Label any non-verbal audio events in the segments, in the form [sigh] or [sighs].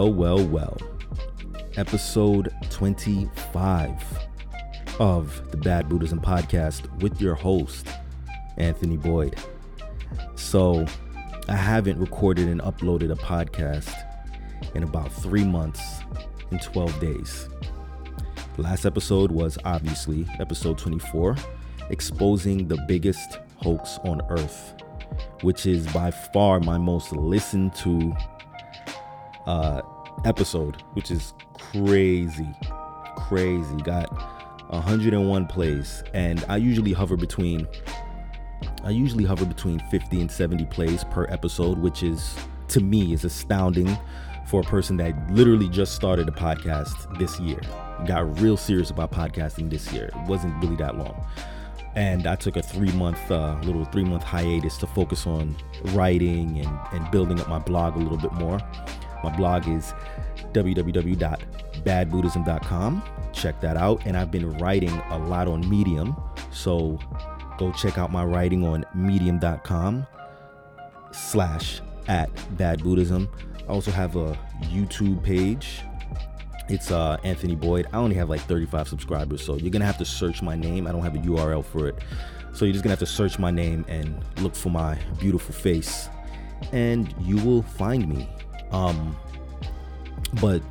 Well, well, well. Episode 25 of the Bad Buddhism Podcast with your host, Anthony Boyd. So, I haven't recorded and uploaded a podcast in about three months and 12 days. The last episode was obviously episode 24, exposing the biggest hoax on earth, which is by far my most listened to uh, episode, which is crazy, crazy. Got 101 plays, and I usually hover between I usually hover between 50 and 70 plays per episode, which is to me is astounding for a person that literally just started a podcast this year. Got real serious about podcasting this year. It wasn't really that long. And I took a three month, uh, little three month hiatus to focus on writing and, and building up my blog a little bit more. My blog is www.badbuddhism.com. Check that out. And I've been writing a lot on Medium. So go check out my writing on medium.com slash at bad buddhism i also have a youtube page it's uh anthony boyd i only have like 35 subscribers so you're gonna have to search my name i don't have a url for it so you're just gonna have to search my name and look for my beautiful face and you will find me um but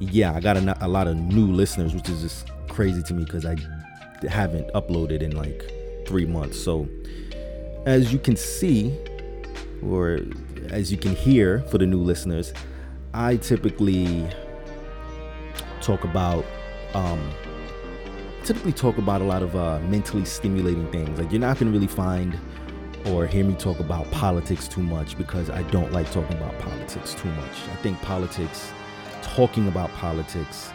yeah i got a, a lot of new listeners which is just crazy to me because i haven't uploaded in like three months. So, as you can see, or as you can hear for the new listeners, I typically talk about um, typically talk about a lot of uh, mentally stimulating things. Like you're not gonna really find or hear me talk about politics too much because I don't like talking about politics too much. I think politics, talking about politics,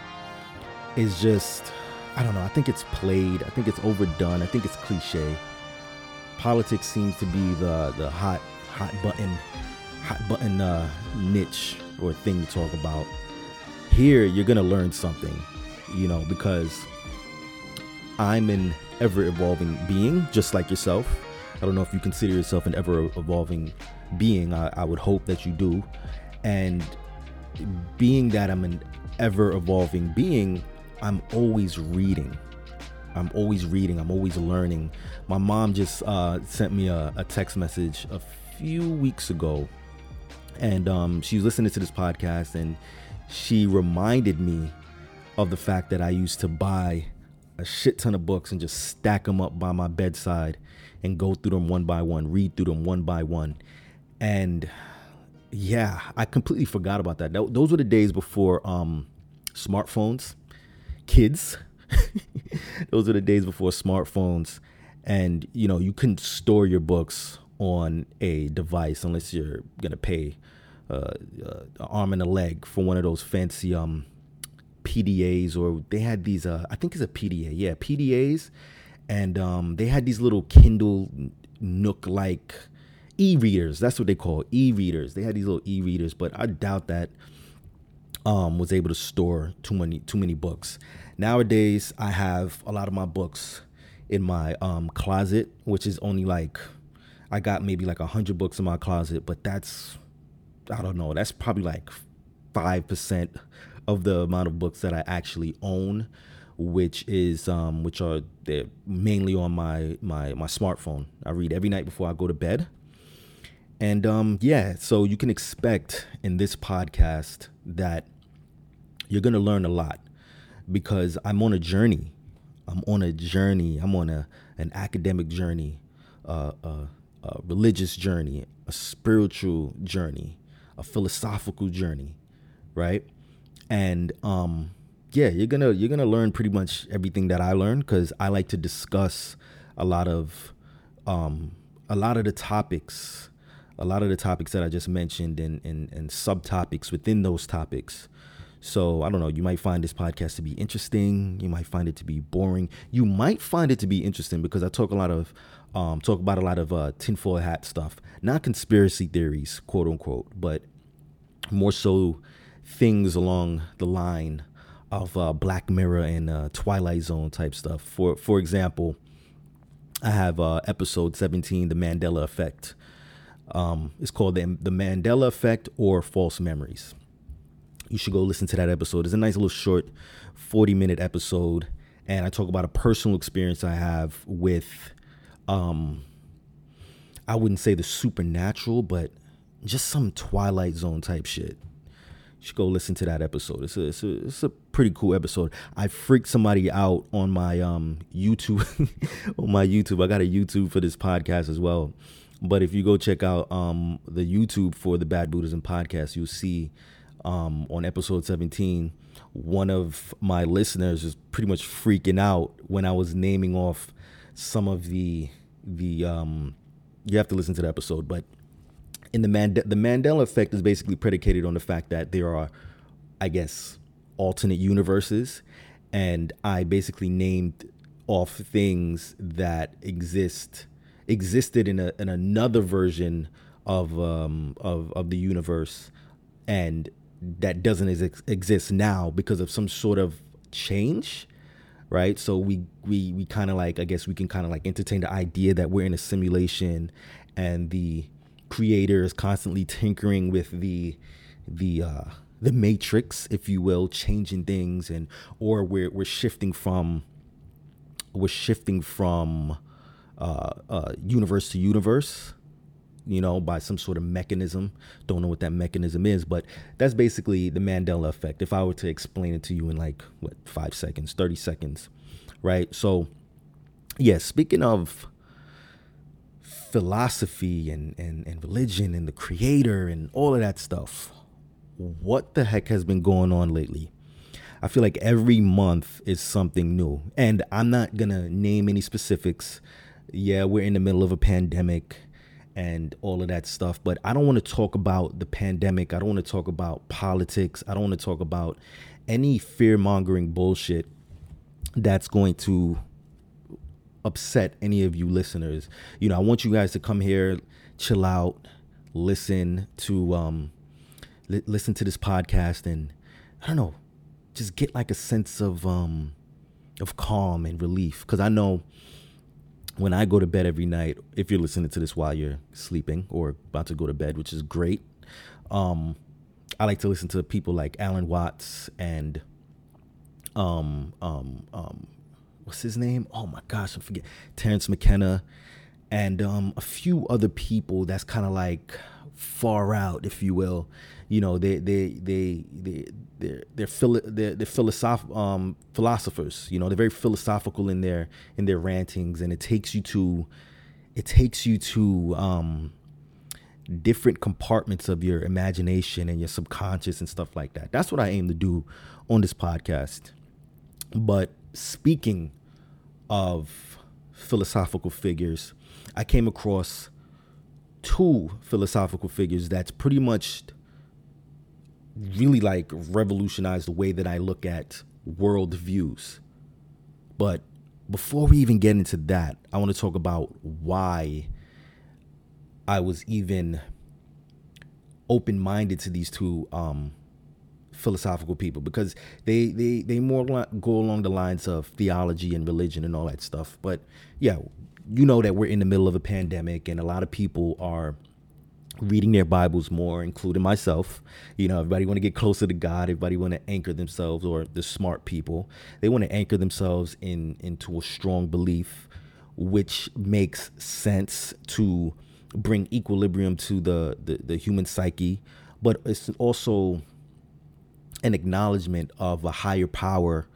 is just I don't know. I think it's played. I think it's overdone. I think it's cliche. Politics seems to be the the hot hot button hot button uh, niche or thing to talk about. Here, you're gonna learn something, you know, because I'm an ever evolving being, just like yourself. I don't know if you consider yourself an ever evolving being. I, I would hope that you do. And being that I'm an ever evolving being, I'm always reading. I'm always reading. I'm always learning. My mom just uh, sent me a, a, text message a few weeks ago, and um, she was listening to this podcast, and she reminded me of the fact that I used to buy a shit ton of books and just stack them up by my bedside and go through them one by one, read through them one by one, and yeah, I completely forgot about that. Those were the days before um, smartphones kids. [laughs] Those were the days before smartphones, and you know you couldn't store your books on a device unless you're gonna pay uh, uh, an arm and a leg for one of those fancy um, PDAs, or they had these. Uh, I think it's a PDA, yeah, PDAs, and um, they had these little Kindle Nook like e-readers. That's what they call e-readers. They had these little e-readers, but I doubt that um, was able to store too many too many books. Nowadays, I have a lot of my books in my um, closet, which is only like I got maybe like a hundred books in my closet, but that's I don't know. That's probably like five percent of the amount of books that I actually own, which is um, which are they're mainly on my my my smartphone. I read every night before I go to bed. And um, yeah, so you can expect in this podcast that you're to learn a lot because I'm on a journey. I'm on a journey. I'm on a an academic journey, uh, a, a religious journey, a spiritual journey, a philosophical journey, right? And um, yeah, you're gonna you're gonna learn pretty much everything that I learned because I like to discuss a lot of um, a lot of the topics, a lot of the topics that I just mentioned, and and, and subtopics within those topics so I don't know. You might find this podcast to be interesting. You might find it to be boring. You might find it to be interesting because I talk a lot of um, talk about a lot of uh, tinfoil hat stuff, not conspiracy theories, quote unquote, but more so things along the line of uh, Black Mirror and uh, Twilight Zone type stuff. For for example, I have uh, episode 17, the Mandela Effect. Um, it's called the, the Mandela Effect or False Memories you should go listen to that episode. It's a nice little short 40 minute episode. And I talk about a personal experience I have with, um, I wouldn't say the supernatural, but just some Twilight Zone type shit. You should go listen to that episode. It's a, it's a, it's a pretty cool episode. I freaked somebody out on my um, YouTube, [laughs] on my YouTube. I got a YouTube for this podcast as well. But if you go check out um, the YouTube for the Bad Buddhism podcast, you'll see um, on episode 17, one of my listeners is pretty much freaking out when I was naming off some of the the um, you have to listen to the episode, but in the Mand- the Mandela effect is basically predicated on the fact that there are, I guess, alternate universes, and I basically named off things that exist existed in a in another version of um of of the universe, and that doesn't ex- exist now because of some sort of change right? So we we we kind of like i guess we can kind of like entertain the idea that we're in a simulation and the creator is constantly tinkering with the the uh the matrix if you will changing things and or we're we're shifting from we're shifting from uh, uh universe to universe you know, by some sort of mechanism. Don't know what that mechanism is, but that's basically the Mandela effect. If I were to explain it to you in like, what, five seconds, 30 seconds, right? So, yeah, speaking of philosophy and, and, and religion and the creator and all of that stuff, what the heck has been going on lately? I feel like every month is something new. And I'm not going to name any specifics. Yeah, we're in the middle of a pandemic and all of that stuff. But I don't want to talk about the pandemic. I don't want to talk about politics. I don't want to talk about any fear mongering bullshit that's going to upset any of you listeners. You know, I want you guys to come here, chill out, listen to um li- listen to this podcast and I don't know, just get like a sense of um of calm and relief cuz I know when I go to bed every night, if you're listening to this while you're sleeping or about to go to bed, which is great, um, I like to listen to people like Alan Watts and um um um what's his name? Oh my gosh, I forget Terence McKenna and um a few other people that's kind of like far out, if you will. You know, they they they they they're they're philo- they're, they're philosoph- um, philosophers. You know, they're very philosophical in their in their rantings, and it takes you to it takes you to um, different compartments of your imagination and your subconscious and stuff like that. That's what I aim to do on this podcast. But speaking of philosophical figures, I came across two philosophical figures that's pretty much really like revolutionized the way that I look at world views. But before we even get into that, I want to talk about why I was even open minded to these two um, philosophical people because they they they more go along the lines of theology and religion and all that stuff. But yeah, you know that we're in the middle of a pandemic and a lot of people are reading their bibles more including myself. You know everybody want to get closer to god everybody want to anchor themselves or the smart people they want to anchor themselves in into a strong belief which makes sense to bring equilibrium to the the, the human psyche but it's also an acknowledgement of a higher power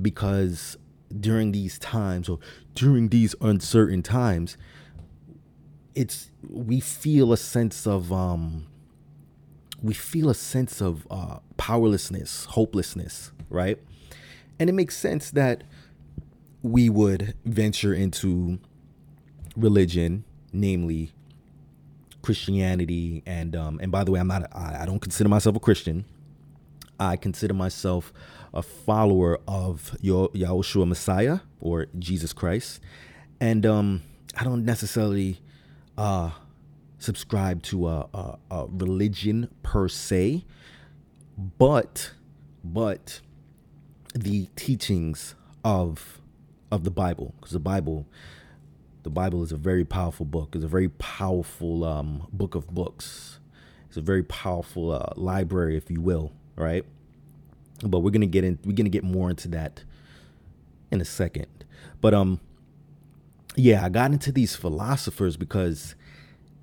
because during these times or during these uncertain times it's we feel a sense of um we feel a sense of uh, powerlessness, hopelessness, right? And it makes sense that we would venture into religion, namely Christianity, and um, and by the way, I'm not I, I don't consider myself a Christian. I consider myself a follower of Yahushua Messiah or Jesus Christ, and um, I don't necessarily uh, subscribe to a, a, a religion per se, but but the teachings of of the Bible, because the Bible, the Bible is a very powerful book. It's a very powerful um, book of books. It's a very powerful uh, library, if you will, right? But we're gonna get in. We're gonna get more into that in a second. But um, yeah, I got into these philosophers because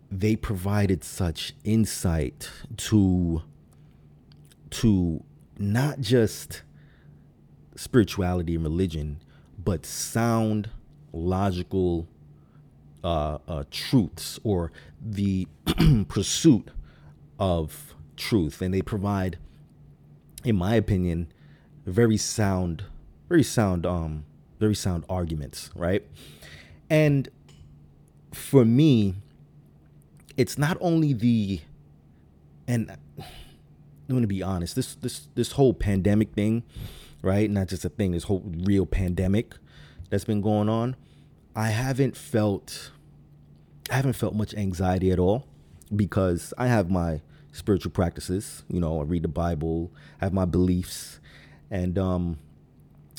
they provided such insight to to not just spirituality and religion, but sound, logical uh, uh, truths or the [clears throat] pursuit of truth. And they provide, in my opinion, very sound, very sound, um, very sound arguments, right? And for me, it's not only the, and I'm to be honest, this this this whole pandemic thing right? Not just a thing, this whole real pandemic that's been going on. I haven't felt I haven't felt much anxiety at all because I have my spiritual practices. You know, I read the Bible, I have my beliefs, and um,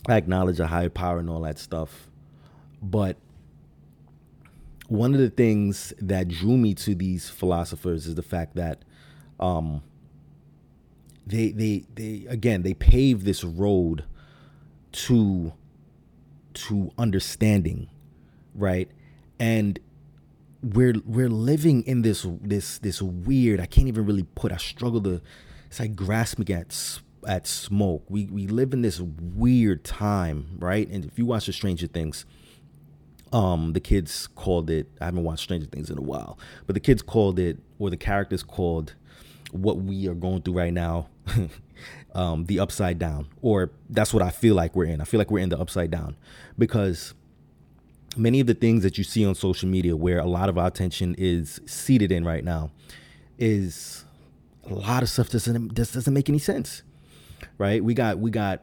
I acknowledge a higher power and all that stuff. But one of the things that drew me to these philosophers is the fact that um, they they they again they pave this road to to understanding right? And we're we're living in this this this weird i can't even really put i struggle to it's like grasping at at smoke. We we live in this weird time right? And if you watch the stranger things um the kids called it i haven't watched stranger things in a while but the kids called it or the characters called what we are going through right now [laughs] um, the upside down, or that's what I feel like we're in. I feel like we're in the upside down because many of the things that you see on social media, where a lot of our attention is seated in right now, is a lot of stuff doesn't just doesn't make any sense, right? We got we got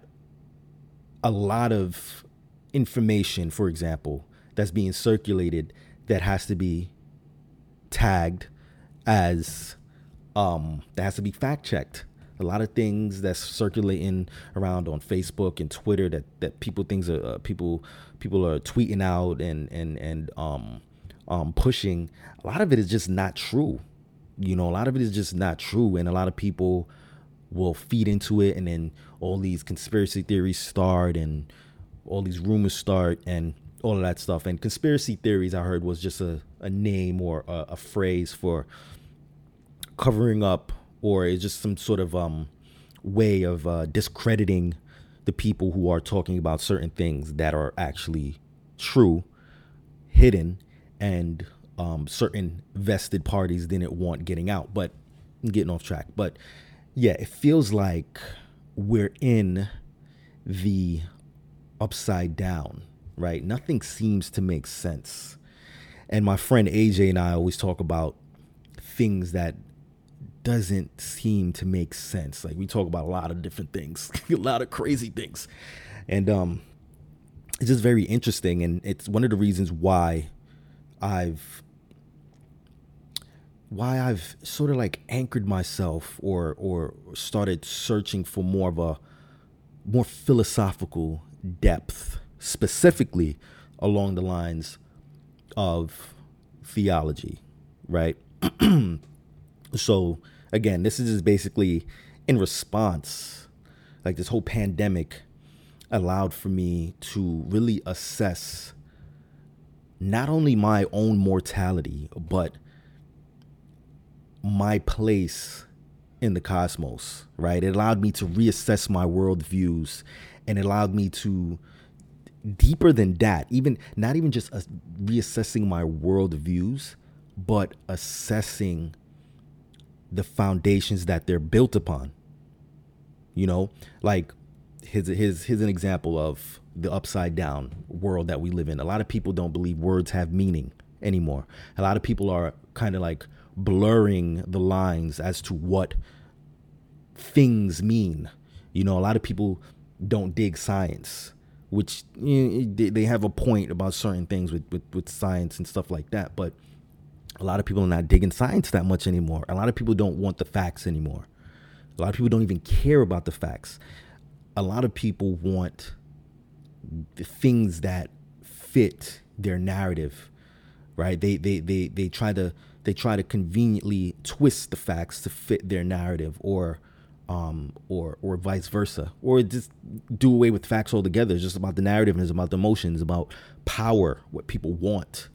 a lot of information, for example, that's being circulated that has to be tagged as um, that has to be fact checked a lot of things that's circulating around on Facebook and Twitter that that people things are uh, people people are tweeting out and and and um um pushing a lot of it is just not true. You know a lot of it is just not true and a lot of people will feed into it and then all these conspiracy theories start and all these rumors start and all of that stuff and conspiracy theories i heard was just a, a name or a, a phrase for covering up or it's just some sort of um, way of uh, discrediting the people who are talking about certain things that are actually true, hidden, and um, certain vested parties didn't want getting out. But I'm getting off track. But yeah, it feels like we're in the upside down, right? Nothing seems to make sense. And my friend AJ and I always talk about things that doesn't seem to make sense. Like we talk about a lot of different things, [laughs] a lot of crazy things. And um it's just very interesting and it's one of the reasons why I've why I've sort of like anchored myself or or started searching for more of a more philosophical depth specifically along the lines of theology, right? [clears throat] so again, this is just basically in response. Like this whole pandemic allowed for me to really assess not only my own mortality, but my place in the cosmos, right? It allowed me to reassess my worldviews and it allowed me to deeper than that, even not even just reassessing my worldviews, but assessing the foundations that they're built upon. You know, like his his his an example of the upside down world that we live in. A lot of people don't believe words have meaning anymore. A lot of people are kind of like blurring the lines as to what things mean. You know, a lot of people don't dig science, which you know, they have a point about certain things with, with, with science and stuff like that. But a lot of people are not digging science that much anymore. A lot of people don't want the facts anymore. A lot of people don't even care about the facts. A lot of people want the things that fit their narrative, right? They they they they try to they try to conveniently twist the facts to fit their narrative or um, or or vice versa, or just do away with facts altogether. It's just about the narrative and it's about the emotions, about power, what people want,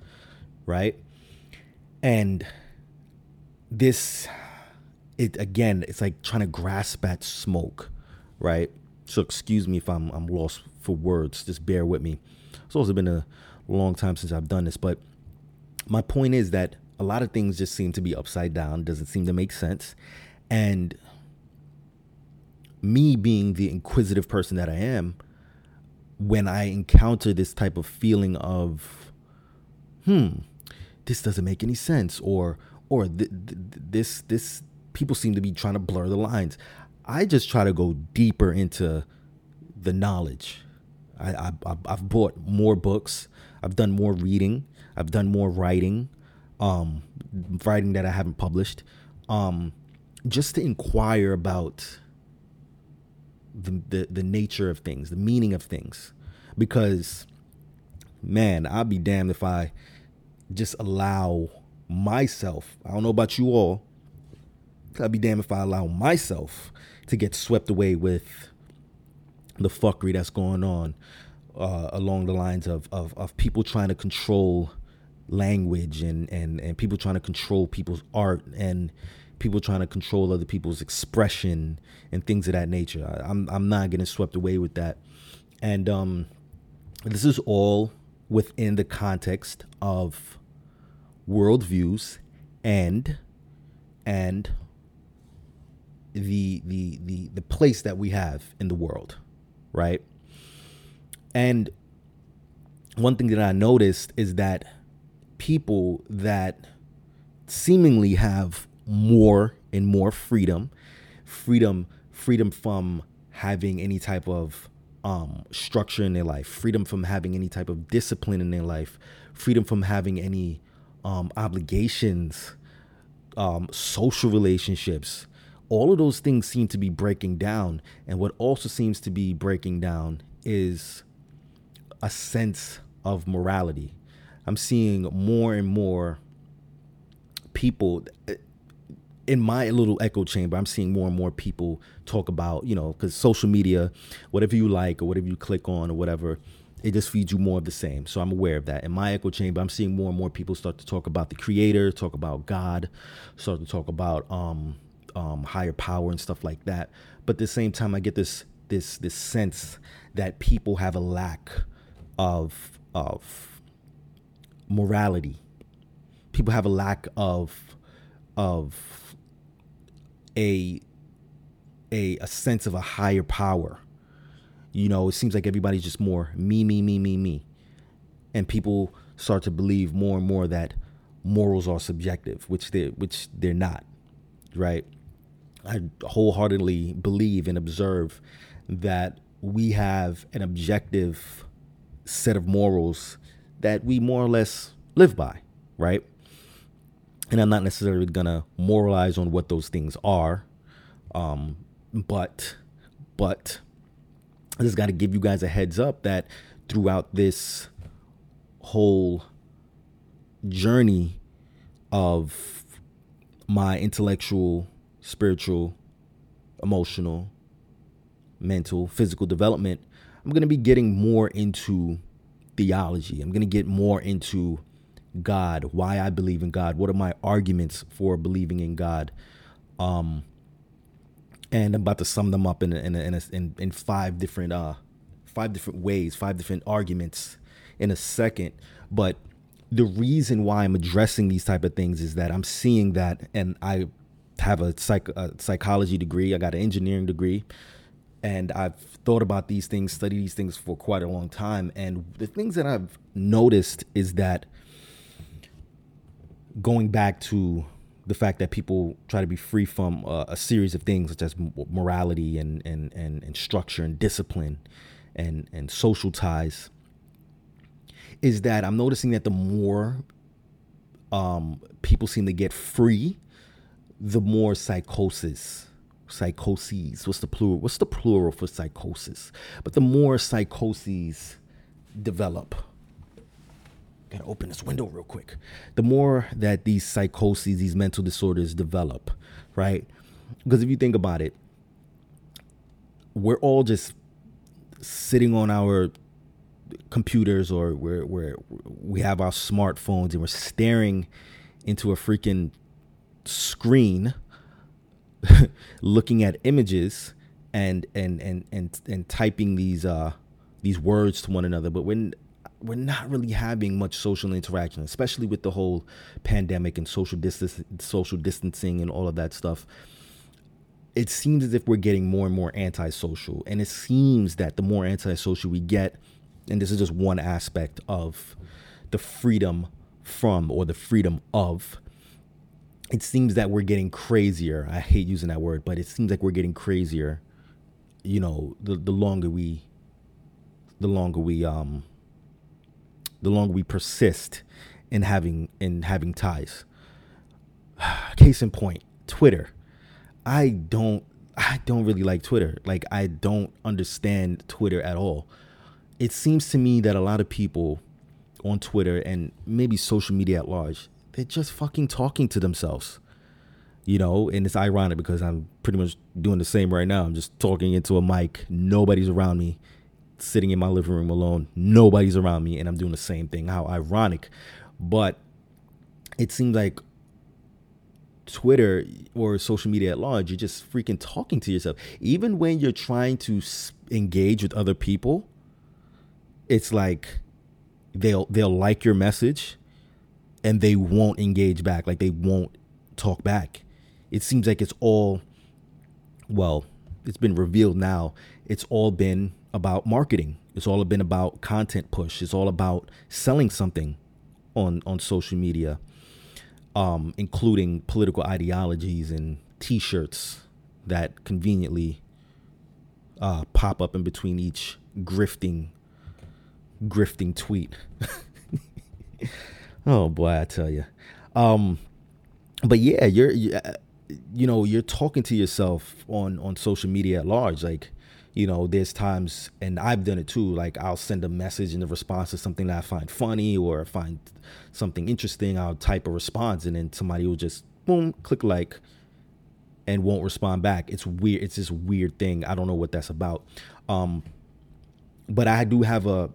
right? And this, it again, it's like trying to grasp at smoke, right? So excuse me if I'm I'm lost for words. Just bear with me. It's also been a long time since I've done this, but my point is that a lot of things just seem to be upside down. Doesn't seem to make sense, and me being the inquisitive person that I am, when I encounter this type of feeling of, hmm, this doesn't make any sense, or or th- th- this this people seem to be trying to blur the lines. I just try to go deeper into the knowledge. I, I I've bought more books. I've done more reading. I've done more writing, um, writing that I haven't published, um, just to inquire about the, the the nature of things, the meaning of things, because man, I'd be damned if I just allow myself. I don't know about you all. I'd be damned if I allow myself to get swept away with the fuckery that's going on uh, along the lines of, of of people trying to control language and and and people trying to control people's art and people trying to control other people's expression and things of that nature. I, I'm I'm not getting swept away with that, and um, this is all within the context of worldviews and and the the the the place that we have in the world, right? And one thing that I noticed is that people that seemingly have more and more freedom, freedom, freedom from having any type of um, structure in their life, freedom from having any type of discipline in their life, freedom from having any um, obligations, um, social relationships. All of those things seem to be breaking down. And what also seems to be breaking down is a sense of morality. I'm seeing more and more people in my little echo chamber, I'm seeing more and more people talk about, you know, because social media, whatever you like or whatever you click on or whatever, it just feeds you more of the same. So I'm aware of that. In my echo chamber, I'm seeing more and more people start to talk about the creator, talk about God, start to talk about um, um, higher power and stuff like that. But at the same time, I get this this this sense that people have a lack of of morality. People have a lack of of a a a sense of a higher power. You know, it seems like everybody's just more me, me, me, me, me. And people start to believe more and more that morals are subjective, which they which they're not. Right? I wholeheartedly believe and observe that we have an objective set of morals that we more or less live by, right? And I'm not necessarily gonna moralize on what those things are, um, but but I just got to give you guys a heads up that throughout this whole journey of my intellectual, spiritual, emotional, mental, physical development, I'm to be getting more into theology. I'm to get more into God, why I believe in God, what are my arguments for believing in God. Um, and I'm about to sum them up in in in, in, in five different uh five different ways, five different arguments in a second. But the reason why I'm addressing these type of things is that I'm seeing that, and I have a, psych, a psychology degree, I got an engineering degree, and I've thought about these things, studied these things for quite a long time. And the things that I've noticed is that going back to the fact that people try to be free from uh, a series of things such as morality and, and, and, and structure and discipline and, and social ties is that I'm noticing that the more um, people seem to get free, the more psychosis, psychoses. What's the plural? What's the plural for psychosis? But the more psychoses develop, gotta open this window real quick. The more that these psychoses, these mental disorders develop, right? Because if you think about it, we're all just sitting on our computers or we're, we're we have our smartphones and we're staring into a freaking screen [laughs] looking at images and and and and and typing these uh these words to one another but when we're not really having much social interaction especially with the whole pandemic and social distance social distancing and all of that stuff. It seems as if we're getting more and more antisocial and it seems that the more antisocial we get and this is just one aspect of the freedom from or the freedom of it seems that we're getting crazier. I hate using that word but it seems like we're getting crazier you know the, the longer we the longer we um the longer we persist in having in having ties [sighs] case in point twitter i don't i don't really like twitter like i don't understand twitter at all it seems to me that a lot of people on Twitter and maybe social media at large, they're just fucking talking to themselves. You know, and it's ironic because I'm pretty much doing the same right now. I'm just talking into a mic. Nobody's around me, sitting in my living room alone. Nobody's around me, and I'm doing the same thing. How ironic. But it seems like Twitter or social media at large, you're just freaking talking to yourself. Even when you're trying to engage with other people, it's like they'll they'll like your message and they won't engage back like they won't talk back it seems like it's all well it's been revealed now it's all been about marketing it's all been about content push it's all about selling something on on social media um including political ideologies and t-shirts that conveniently uh, pop up in between each grifting grifting tweet. [laughs] oh boy, I tell you. Um, but yeah, you're you, uh, you know you're talking to yourself on on social media at large. Like, you know, there's times, and I've done it too. Like, I'll send a message in the response to something that I find funny or find something interesting. I'll type a response, and then somebody will just boom, click like, and won't respond back. It's weird. It's this weird thing. I don't know what that's about. Um, but I do have a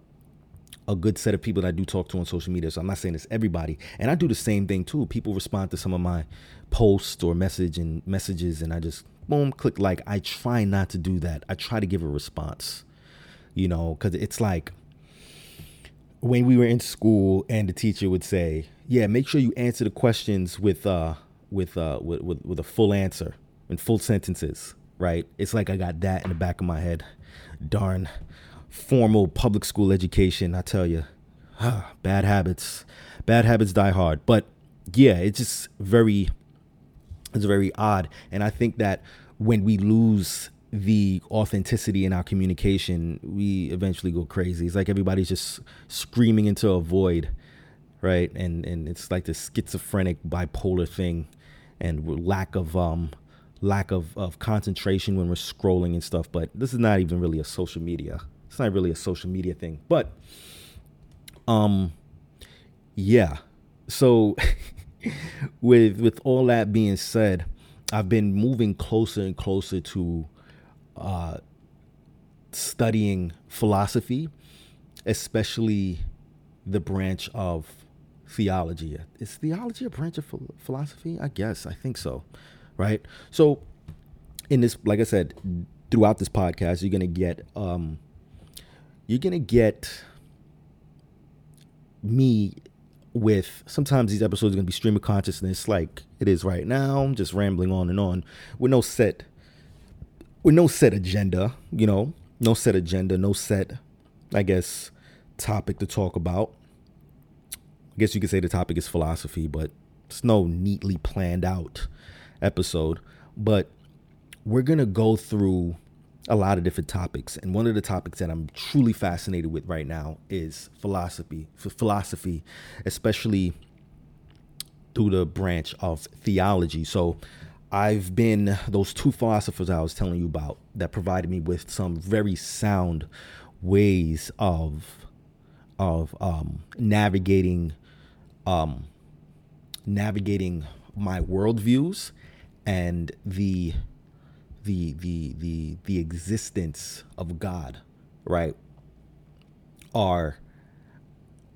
a good set of people that I do talk to on social media. So I'm not saying it's everybody. And I do the same thing too. People respond to some of my posts or message and messages and I just boom, click like. I try not to do that. I try to give a response. You know, because it's like when we were in school and the teacher would say, Yeah, make sure you answer the questions with uh with uh with, with, with a full answer in full sentences. Right? It's like I got that in the back of my head. Darn formal public school education, I tell you, [sighs] bad habits, bad habits die hard. But yeah, it's just very, it's very odd. And I think that when we lose the authenticity in our communication, we eventually go crazy. It's like everybody's just screaming into a void, right? And and it's like this schizophrenic bipolar thing, and lack of um lack of, of concentration when we're scrolling and stuff. But this is not even really a social media it's not really a social media thing, but um, yeah. So [laughs] with with all that being said, I've been moving closer and closer to uh, studying philosophy, especially the branch of theology. Is theology a branch of philosophy? I guess I think so, right? So in this, like I said, throughout this podcast, you're gonna get um, you're gonna get me with sometimes these episodes are gonna be stream of consciousness like it is right now. I'm just rambling on and on with no set with no set agenda, you know, no set agenda, no set, I guess, topic to talk about. I guess you could say the topic is philosophy, but it's no neatly planned out episode. But we're gonna go through a lot of different topics. And one of the topics that I'm truly fascinated with right now is philosophy. Philosophy, especially through the branch of theology. So I've been those two philosophers I was telling you about that provided me with some very sound ways of of um, navigating um, navigating my worldviews and the the the the the existence of God, right, are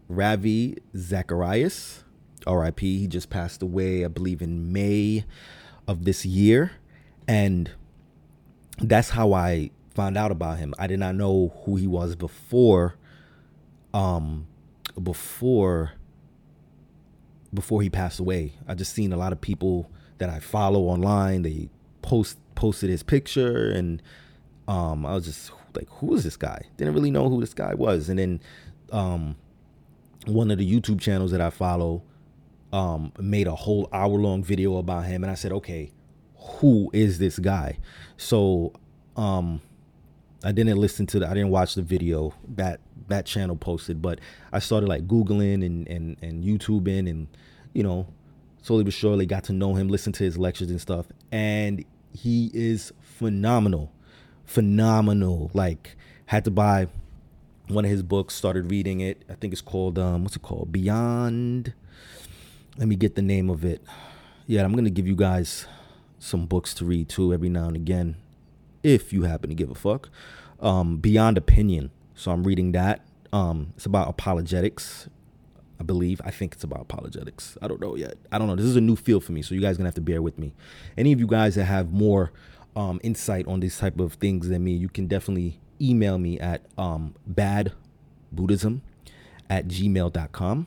Ravi Zacharias, R.I.P. He just passed away, I believe, in May of this year, and that's how I found out about him. I did not know who he was before, um, before before he passed away. I just seen a lot of people that I follow online. They post posted his picture, and um, I was just like, "Who is this guy?" Didn't really know who this guy was. And then um, one of the YouTube channels that I follow um, made a whole hour long video about him, and I said, "Okay, who is this guy?" So um, I didn't listen to the, I didn't watch the video that that channel posted, but I started like googling and and and YouTubing and you know slowly but surely got to know him, listen to his lectures and stuff, and he is phenomenal, phenomenal. Like had to buy one of his books, started reading it. I think it's called um what's it called? Beyond. Let me get the name of it. Yeah, I'm gonna give you guys some books to read too every now and again, if you happen to give a fuck. Um, Beyond Opinion. So I'm reading that. Um, it's about apologetics. I believe. I think it's about apologetics. I don't know yet. I don't know. This is a new field for me, so you guys gonna have to bear with me. Any of you guys that have more um, insight on these type of things than me, you can definitely email me at um, badbuddhism at gmail.com.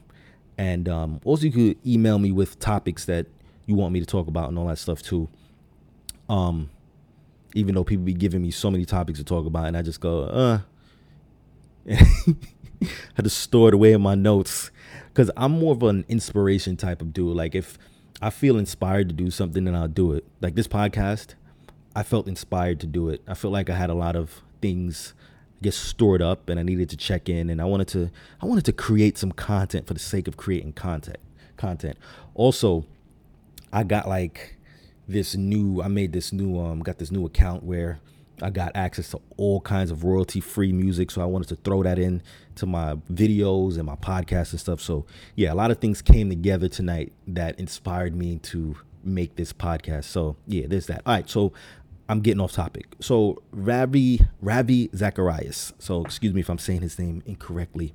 And um, also, you could email me with topics that you want me to talk about and all that stuff too. Um, even though people be giving me so many topics to talk about, and I just go, uh, [laughs] I to store it away in my notes because I'm more of an inspiration type of dude. Like if I feel inspired to do something, then I'll do it. Like this podcast, I felt inspired to do it. I felt like I had a lot of things get stored up and I needed to check in and I wanted to I wanted to create some content for the sake of creating content content. Also, I got like this new I made this new um got this new account where I got access to all kinds of royalty free music. So I wanted to throw that in to my videos and my podcasts and stuff. So yeah, a lot of things came together tonight that inspired me to make this podcast. So yeah, there's that. All right, so I'm getting off topic. So Ravi Ravi Zacharias. So excuse me if I'm saying his name incorrectly.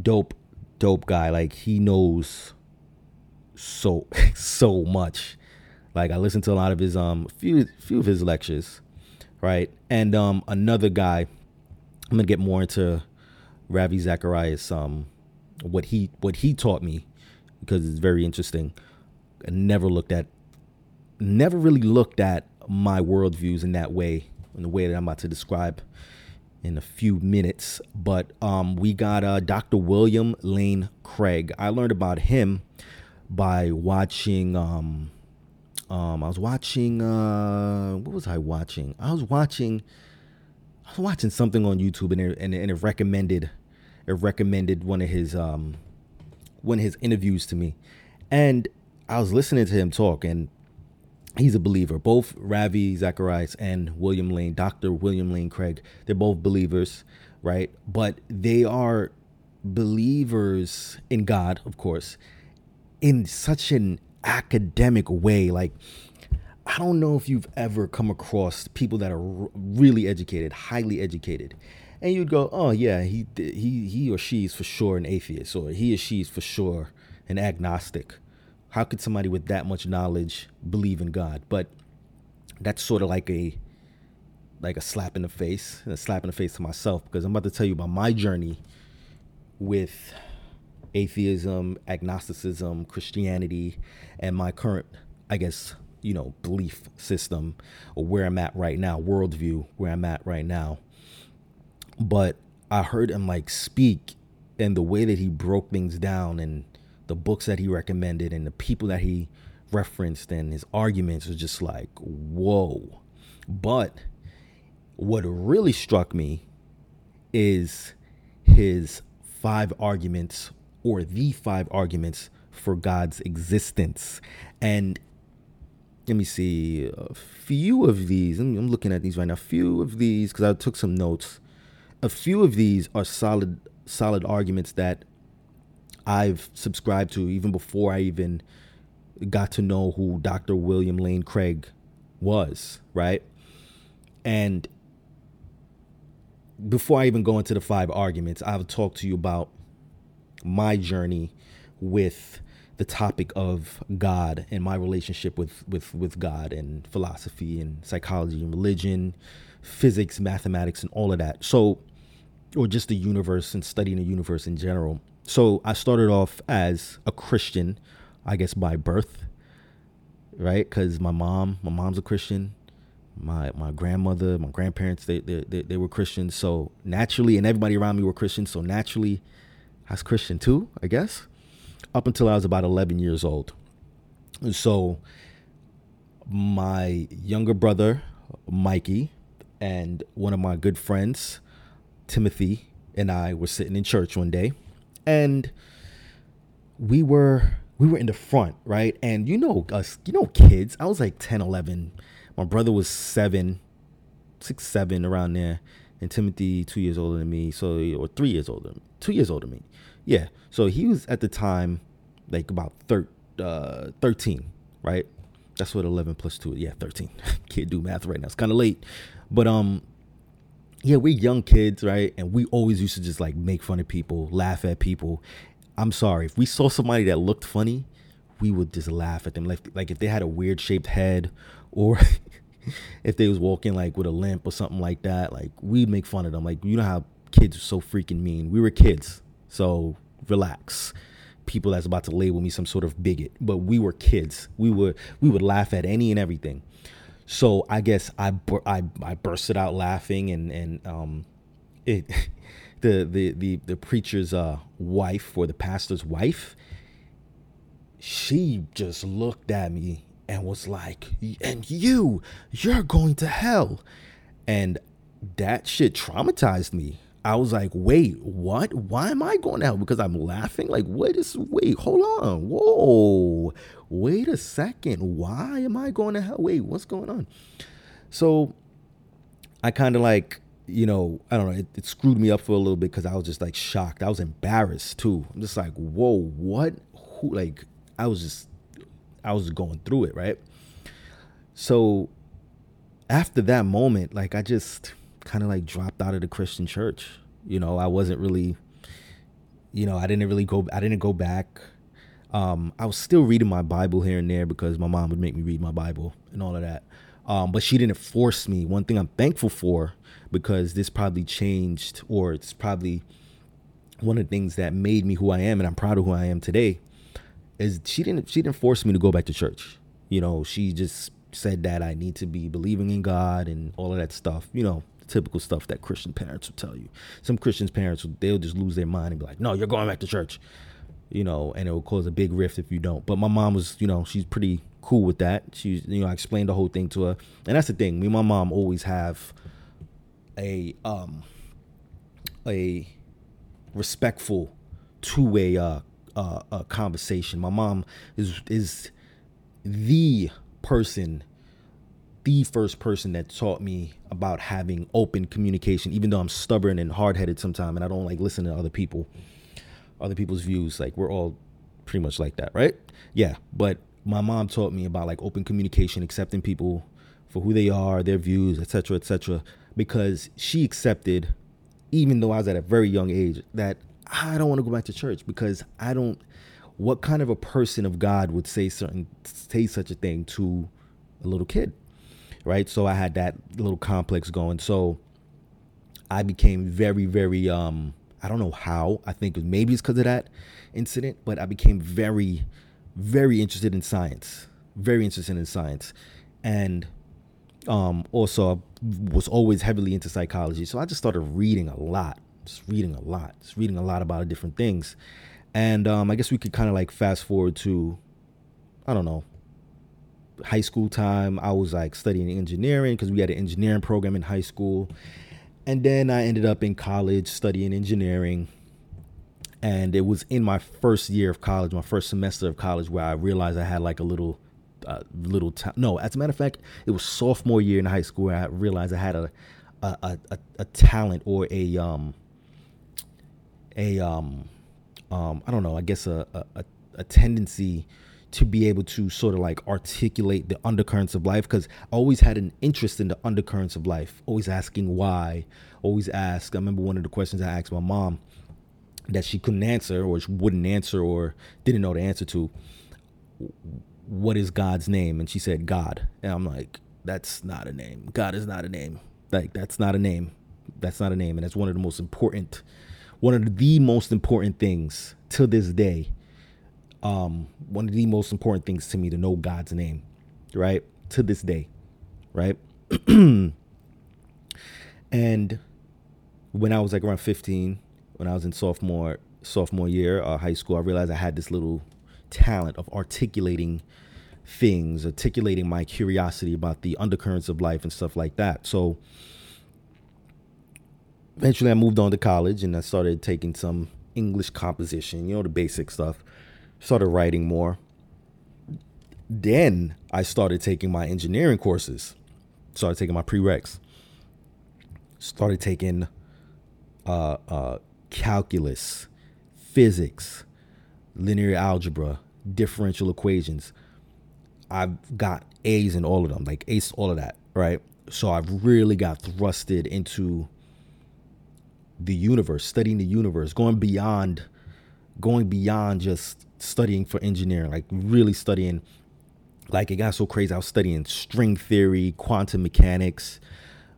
Dope, dope guy. Like he knows so [laughs] so much. Like I listened to a lot of his um few few of his lectures, right? And um another guy, I'm gonna get more into Ravi Zacharias, um what he what he taught me because it's very interesting. I never looked at never really looked at my worldviews in that way, in the way that I'm about to describe in a few minutes. But um, we got uh, Dr. William Lane Craig. I learned about him by watching. Um, um, I was watching. Uh, what was I watching? I was watching. I was watching something on YouTube, and it, and, and it recommended. It recommended one of his um, one of his interviews to me, and I was listening to him talk, and he's a believer. Both Ravi Zacharias and William Lane, Dr. William Lane Craig, they're both believers, right? But they are believers in God, of course, in such an academic way. Like, I don't know if you've ever come across people that are really educated, highly educated. And you'd go, oh yeah, he he he or she is for sure an atheist, or he or she is for sure an agnostic how could somebody with that much knowledge believe in God? But that's sort of like a like a slap in the face, a slap in the face to myself because I'm about to tell you about my journey with atheism, agnosticism, Christianity, and my current, I guess, you know, belief system or where I'm at right now, worldview, where I'm at right now. But I heard him like speak and the way that he broke things down and the books that he recommended and the people that he referenced and his arguments was just like, whoa. But what really struck me is his five arguments or the five arguments for God's existence. And let me see, a few of these, I'm looking at these right now, a few of these, because I took some notes. A few of these are solid, solid arguments that I've subscribed to even before I even got to know who Dr. William Lane Craig was, right? And before I even go into the five arguments, I'll talk to you about my journey with the topic of God and my relationship with with with God and philosophy and psychology and religion, physics, mathematics, and all of that. So, or just the universe and studying the universe in general. So I started off as a Christian, I guess by birth, right? Because my mom, my mom's a Christian my my grandmother, my grandparents, they, they they they were Christians. So naturally, and everybody around me were Christians. So naturally, I was Christian too, I guess, up until I was about 11 years old. And so my younger brother, Mikey, and one of my good friends, Timothy, and I were sitting in church one day, and we were we were in the front, right? And you know us, you know kids. I was like 10, 11 my brother was seven, six, seven around there, and Timothy two years older than me, so or three years older, two years older than me. Yeah, so he was at the time like about thir- uh, 13, right? That's what 11 plus 2 Yeah, 13. [laughs] Can't do math right now. It's kind of late. But um yeah, we're young kids, right? And we always used to just like make fun of people, laugh at people. I'm sorry. If we saw somebody that looked funny, we would just laugh at them. Like like if they had a weird shaped head or [laughs] [laughs] if they was walking like with a limp or something like that, like we'd make fun of them. Like you know how kids are so freaking mean. We were kids, so relax. People that's about to label me some sort of bigot, but we were kids. We would we would laugh at any and everything. So I guess I I I bursted out laughing and and um it [laughs] the the the the preacher's uh wife or the pastor's wife she just looked at me and was like, and you, you're going to hell. And that shit traumatized me. I was like, wait, what? Why am I going to hell? Because I'm laughing? Like, wait a wait, hold on. Whoa. Wait a second. Why am I going to hell? Wait, what's going on? So I kind of like, you know, I don't know, it, it screwed me up for a little bit because I was just like shocked. I was embarrassed too. I'm just like, whoa, what? Who like I was just I was going through it, right? So after that moment, like I just kind of like dropped out of the Christian church. You know, I wasn't really you know, I didn't really go I didn't go back. Um, I was still reading my Bible here and there because my mom would make me read my Bible and all of that. Um, but she didn't force me. One thing I'm thankful for because this probably changed or it's probably one of the things that made me who I am and I'm proud of who I am today is she didn't she didn't force me to go back to church. You know, she just said that I need to be believing in God and all of that stuff. You know, typical stuff that Christian parents will tell you. Some Christian parents they'll just lose their mind and be like, "No, you're going back to church." You know, and it will cause a big rift if you don't. But my mom was, you know, she's pretty cool with that. She's, you know, I explained the whole thing to her, and that's the thing. Me and my mom always have a um a respectful two way uh uh, a conversation. My mom is is the person, the first person that taught me about having open communication. Even though I'm stubborn and hard headed sometimes, and I don't like listen to other people, other people's views. Like we're all pretty much like that, right? Yeah, but my mom taught me about like open communication, accepting people for who they are, their views, etc., etc. Because she accepted, even though I was at a very young age, that I don't want to go back to church because I don't. What kind of a person of God would say certain say such a thing to a little kid, right? So I had that little complex going. So I became very, very. um I don't know how. I think maybe it's because of that incident, but I became very, very interested in science. Very interested in science, and um, also I was always heavily into psychology. So I just started reading a lot just reading a lot, just reading a lot about different things. And um, I guess we could kind of like fast forward to, I don't know, high school time. I was like studying engineering because we had an engineering program in high school. And then I ended up in college studying engineering. And it was in my first year of college, my first semester of college, where I realized I had like a little, uh, little time. No, as a matter of fact, it was sophomore year in high school where I realized I had a, a, a, a talent or a um a um um I don't know I guess a a, a tendency to be able to sort of like articulate the undercurrents of life because I always had an interest in the undercurrents of life, always asking why, always ask. I remember one of the questions I asked my mom that she couldn't answer or wouldn't answer or didn't know the answer to what is God's name? And she said God. And I'm like, that's not a name. God is not a name. Like that's not a name. That's not a name. And that's one of the most important, one of the most important things to this day um, one of the most important things to me to know God's name, right? To this day, right? [clears throat] and when I was like around 15, when I was in sophomore sophomore year uh, high school, I realized I had this little talent of articulating things, articulating my curiosity about the undercurrents of life and stuff like that. So eventually I moved on to college and I started taking some English composition, you know, the basic stuff started writing more. Then I started taking my engineering courses, started taking my prereqs, started taking uh, uh, calculus, physics, linear algebra, differential equations. I've got A's in all of them, like ace all of that, right? So I've really got thrusted into the universe, studying the universe, going beyond, going beyond just studying for engineering, like really studying. Like it got so crazy. I was studying string theory, quantum mechanics.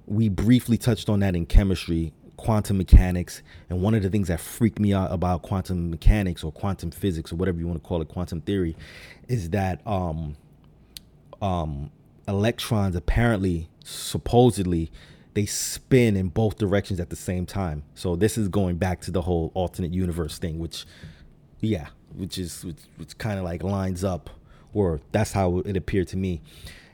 We briefly touched on that in chemistry, quantum mechanics. And one of the things that freaked me out about quantum mechanics or quantum physics or whatever you want to call it, quantum theory, is that um, um, electrons apparently, supposedly, they spin in both directions at the same time. So this is going back to the whole alternate universe thing, which, yeah, which is which, which kind of like lines up, or that's how it appeared to me.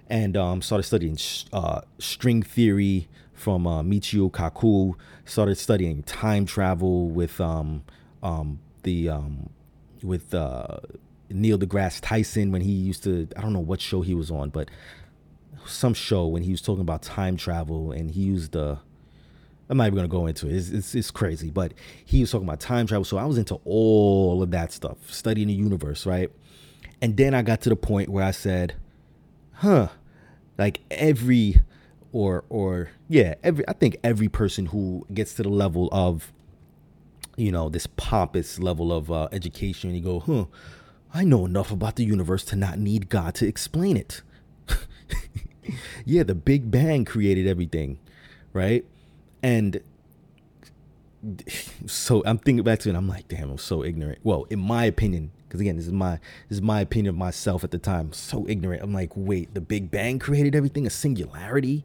And um, started studying uh, string theory from uh, Michio Kaku. Started studying time travel with um, um, the um, with uh, Neil deGrasse Tyson when he used to. I don't know what show he was on, but some show when he was talking about time travel and he used the I'm not even gonna go into it. It's, it's, it's crazy, but he was talking about time travel, so I was into all of that stuff, studying the universe, right? And then I got to the point where I said, "Huh, like every, or or yeah, every. I think every person who gets to the level of, you know, this pompous level of uh, education, you go, huh, I know enough about the universe to not need God to explain it." [laughs] yeah, the Big Bang created everything, right? And so I'm thinking back to it. I'm like, damn, I'm so ignorant. Well, in my opinion, because again, this is my this is my opinion of myself at the time. So ignorant. I'm like, wait, the Big Bang created everything. A singularity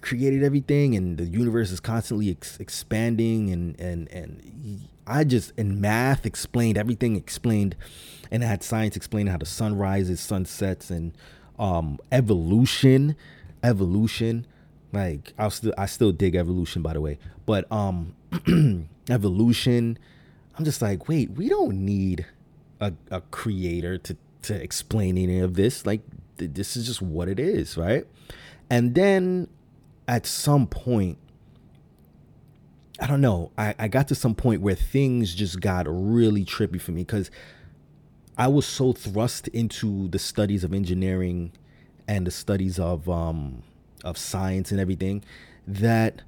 created everything, and the universe is constantly ex- expanding. And and and I just in math explained everything. Explained, and I had science explaining how the sun rises, sun sets, and um, evolution, evolution like I still I still dig evolution by the way, but um [clears throat] evolution I'm just like, wait, we don't need a, a creator to to explain any of this. Like th- this is just what it is, right? And then at some point I don't know. I, I got to some point where things just got really trippy for me because I was so thrust into the studies of engineering and the studies of um, of science and everything that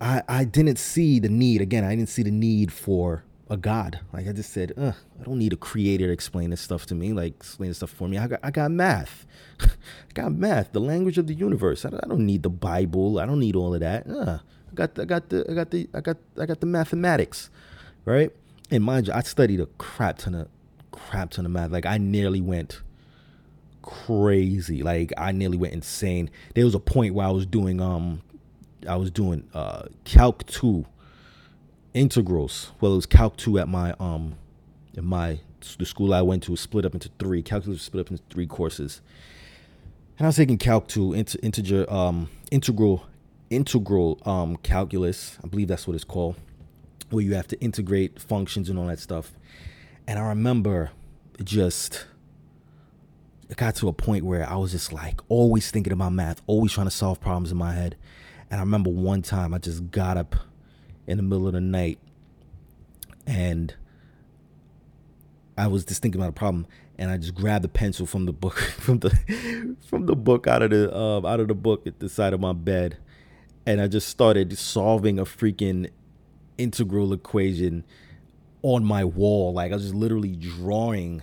I I didn't see the need again I didn't see the need for a god. Like I just said I don't need a creator to explain this stuff to me like explain this stuff for me. I got I got math. [laughs] I got math the language of the universe. I don't, I don't need the Bible. I don't need all of that. Uh, I got I got the I got the I got I got the mathematics right and mind you I studied a crap ton of crap ton of math like I nearly went crazy. Like I nearly went insane. There was a point where I was doing um I was doing uh calc 2 integrals. Well, it was calc 2 at my um in my the school I went to was split up into three. Calculus was split up into three courses. And I was taking calc 2 into integer um integral integral um calculus. I believe that's what it's called. Where you have to integrate functions and all that stuff. And I remember just it got to a point where I was just like always thinking about math, always trying to solve problems in my head. And I remember one time I just got up in the middle of the night and I was just thinking about a problem, and I just grabbed the pencil from the book [laughs] from the from the book out of the uh, out of the book at the side of my bed, and I just started solving a freaking integral equation on my wall. Like I was just literally drawing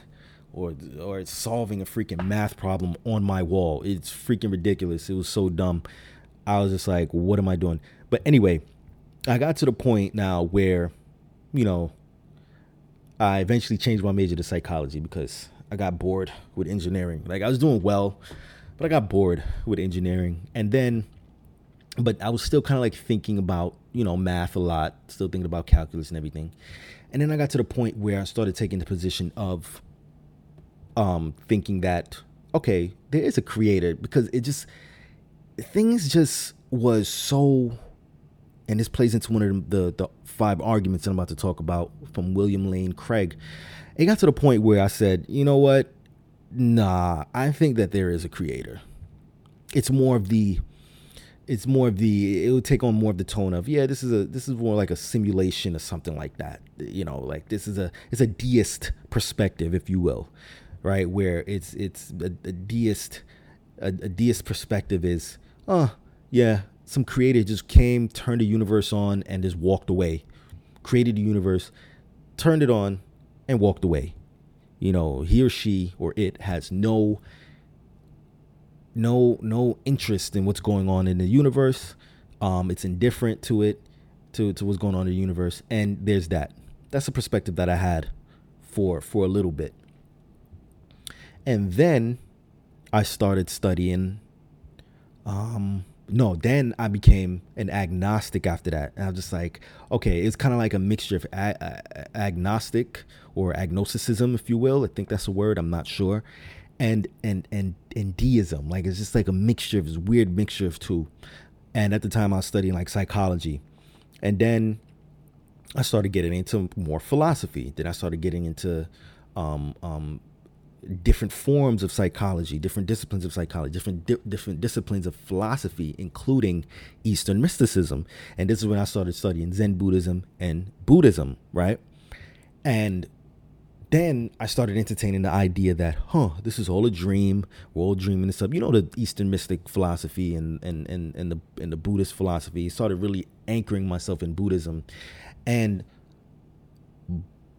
or or solving a freaking math problem on my wall. It's freaking ridiculous. It was so dumb. I was just like, what am I doing? But anyway, I got to the point now where, you know, I eventually changed my major to psychology because I got bored with engineering. Like I was doing well, but I got bored with engineering. And then but I was still kind of like thinking about, you know, math a lot, still thinking about calculus and everything. And then I got to the point where I started taking the position of um thinking that okay, there is a creator because it just things just was so and this plays into one of the, the five arguments I'm about to talk about from William Lane Craig. It got to the point where I said, you know what? Nah, I think that there is a creator. It's more of the it's more of the it would take on more of the tone of yeah this is a this is more like a simulation or something like that you know like this is a it's a deist perspective if you will right? Where it's it's a, a deist a, a deist perspective is oh yeah some creator just came turned the universe on and just walked away created the universe turned it on and walked away. You know he or she or it has no no no interest in what's going on in the universe. Um, it's indifferent to it, to to what's going on in the universe, and there's that. That's a perspective that I had for for a little bit, and then I started studying. Um, no, then I became an agnostic after that. And I was just like, okay, it's kind of like a mixture of a- a- agnostic or agnosticism, if you will. I think that's a word. I'm not sure and and and and deism. Like it's just like a mixture of this weird mixture of two. And at the time I was studying like psychology. And then I started getting into more philosophy. Then I started getting into um, um, different forms of psychology, different disciplines of psychology, different di- different disciplines of philosophy, including Eastern mysticism. And this is when I started studying Zen Buddhism and Buddhism, right? And then I started entertaining the idea that, huh, this is all a dream. We're all dreaming this up. You know, the Eastern mystic philosophy and and and, and the and the Buddhist philosophy. Started really anchoring myself in Buddhism, and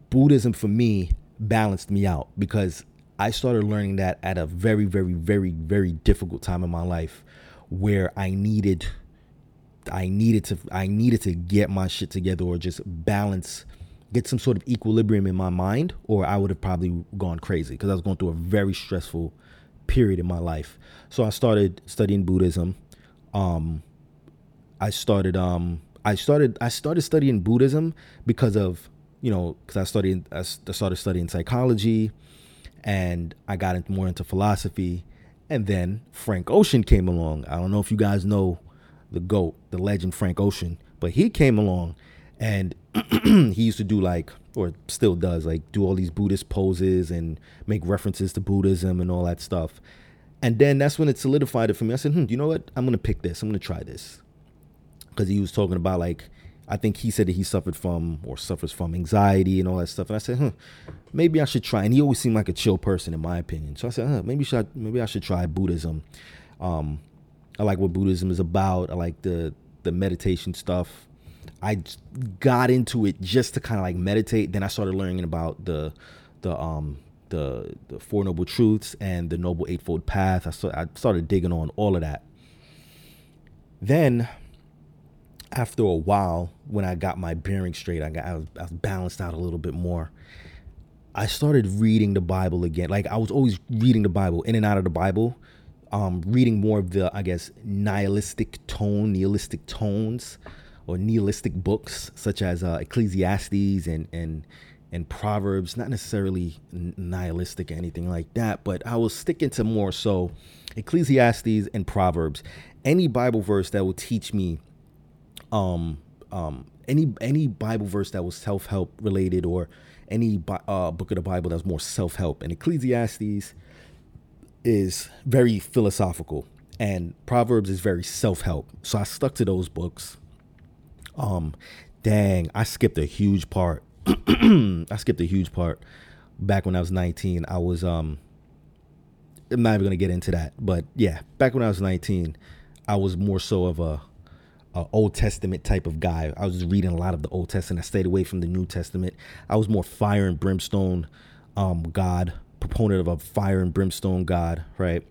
Buddhism for me balanced me out because I started learning that at a very, very, very, very difficult time in my life, where I needed, I needed to, I needed to get my shit together or just balance get some sort of equilibrium in my mind, or I would have probably gone crazy because I was going through a very stressful period in my life. So I started studying Buddhism. Um, I started um, I started I started studying Buddhism because of you know because I studied I started studying psychology, and I got into more into philosophy, and then Frank Ocean came along. I don't know if you guys know the goat, the legend Frank Ocean, but he came along and [clears throat] he used to do like or still does like do all these buddhist poses and make references to buddhism and all that stuff. And then that's when it solidified it for me. I said hmm you know what? I'm gonna pick this. I'm gonna try this. Because he was talking about like i think he said that he suffered from or suffers from anxiety and all that stuff. And i said hmm maybe i should try. And he always seemed like a chill person in my opinion. So i said huh, maybe should I, maybe i should try buddhism. Um i like what buddhism is about. I like the the meditation stuff I got into it just to kind of like meditate. Then I started learning about the the um the the four noble truths and the noble eightfold path. I started, I started digging on all of that. Then after a while, when I got my bearing straight, I got I was, I was balanced out a little bit more. I started reading the Bible again. Like I was always reading the Bible, in and out of the Bible, um, reading more of the I guess nihilistic tone, nihilistic tones or nihilistic books such as uh, Ecclesiastes and and and Proverbs, not necessarily nihilistic or anything like that, but I will stick into more so Ecclesiastes and Proverbs. Any Bible verse that will teach me, um, um, any any Bible verse that was self help related or any uh, book of the Bible that's more self help. And Ecclesiastes is very philosophical, and Proverbs is very self help. So I stuck to those books um, dang, I skipped a huge part. [clears throat] I skipped a huge part. back when I was 19, I was um I'm not even gonna get into that, but yeah, back when I was 19, I was more so of a, a Old Testament type of guy. I was reading a lot of the Old Testament. I stayed away from the New Testament. I was more fire and brimstone um God, proponent of a fire and brimstone God, right?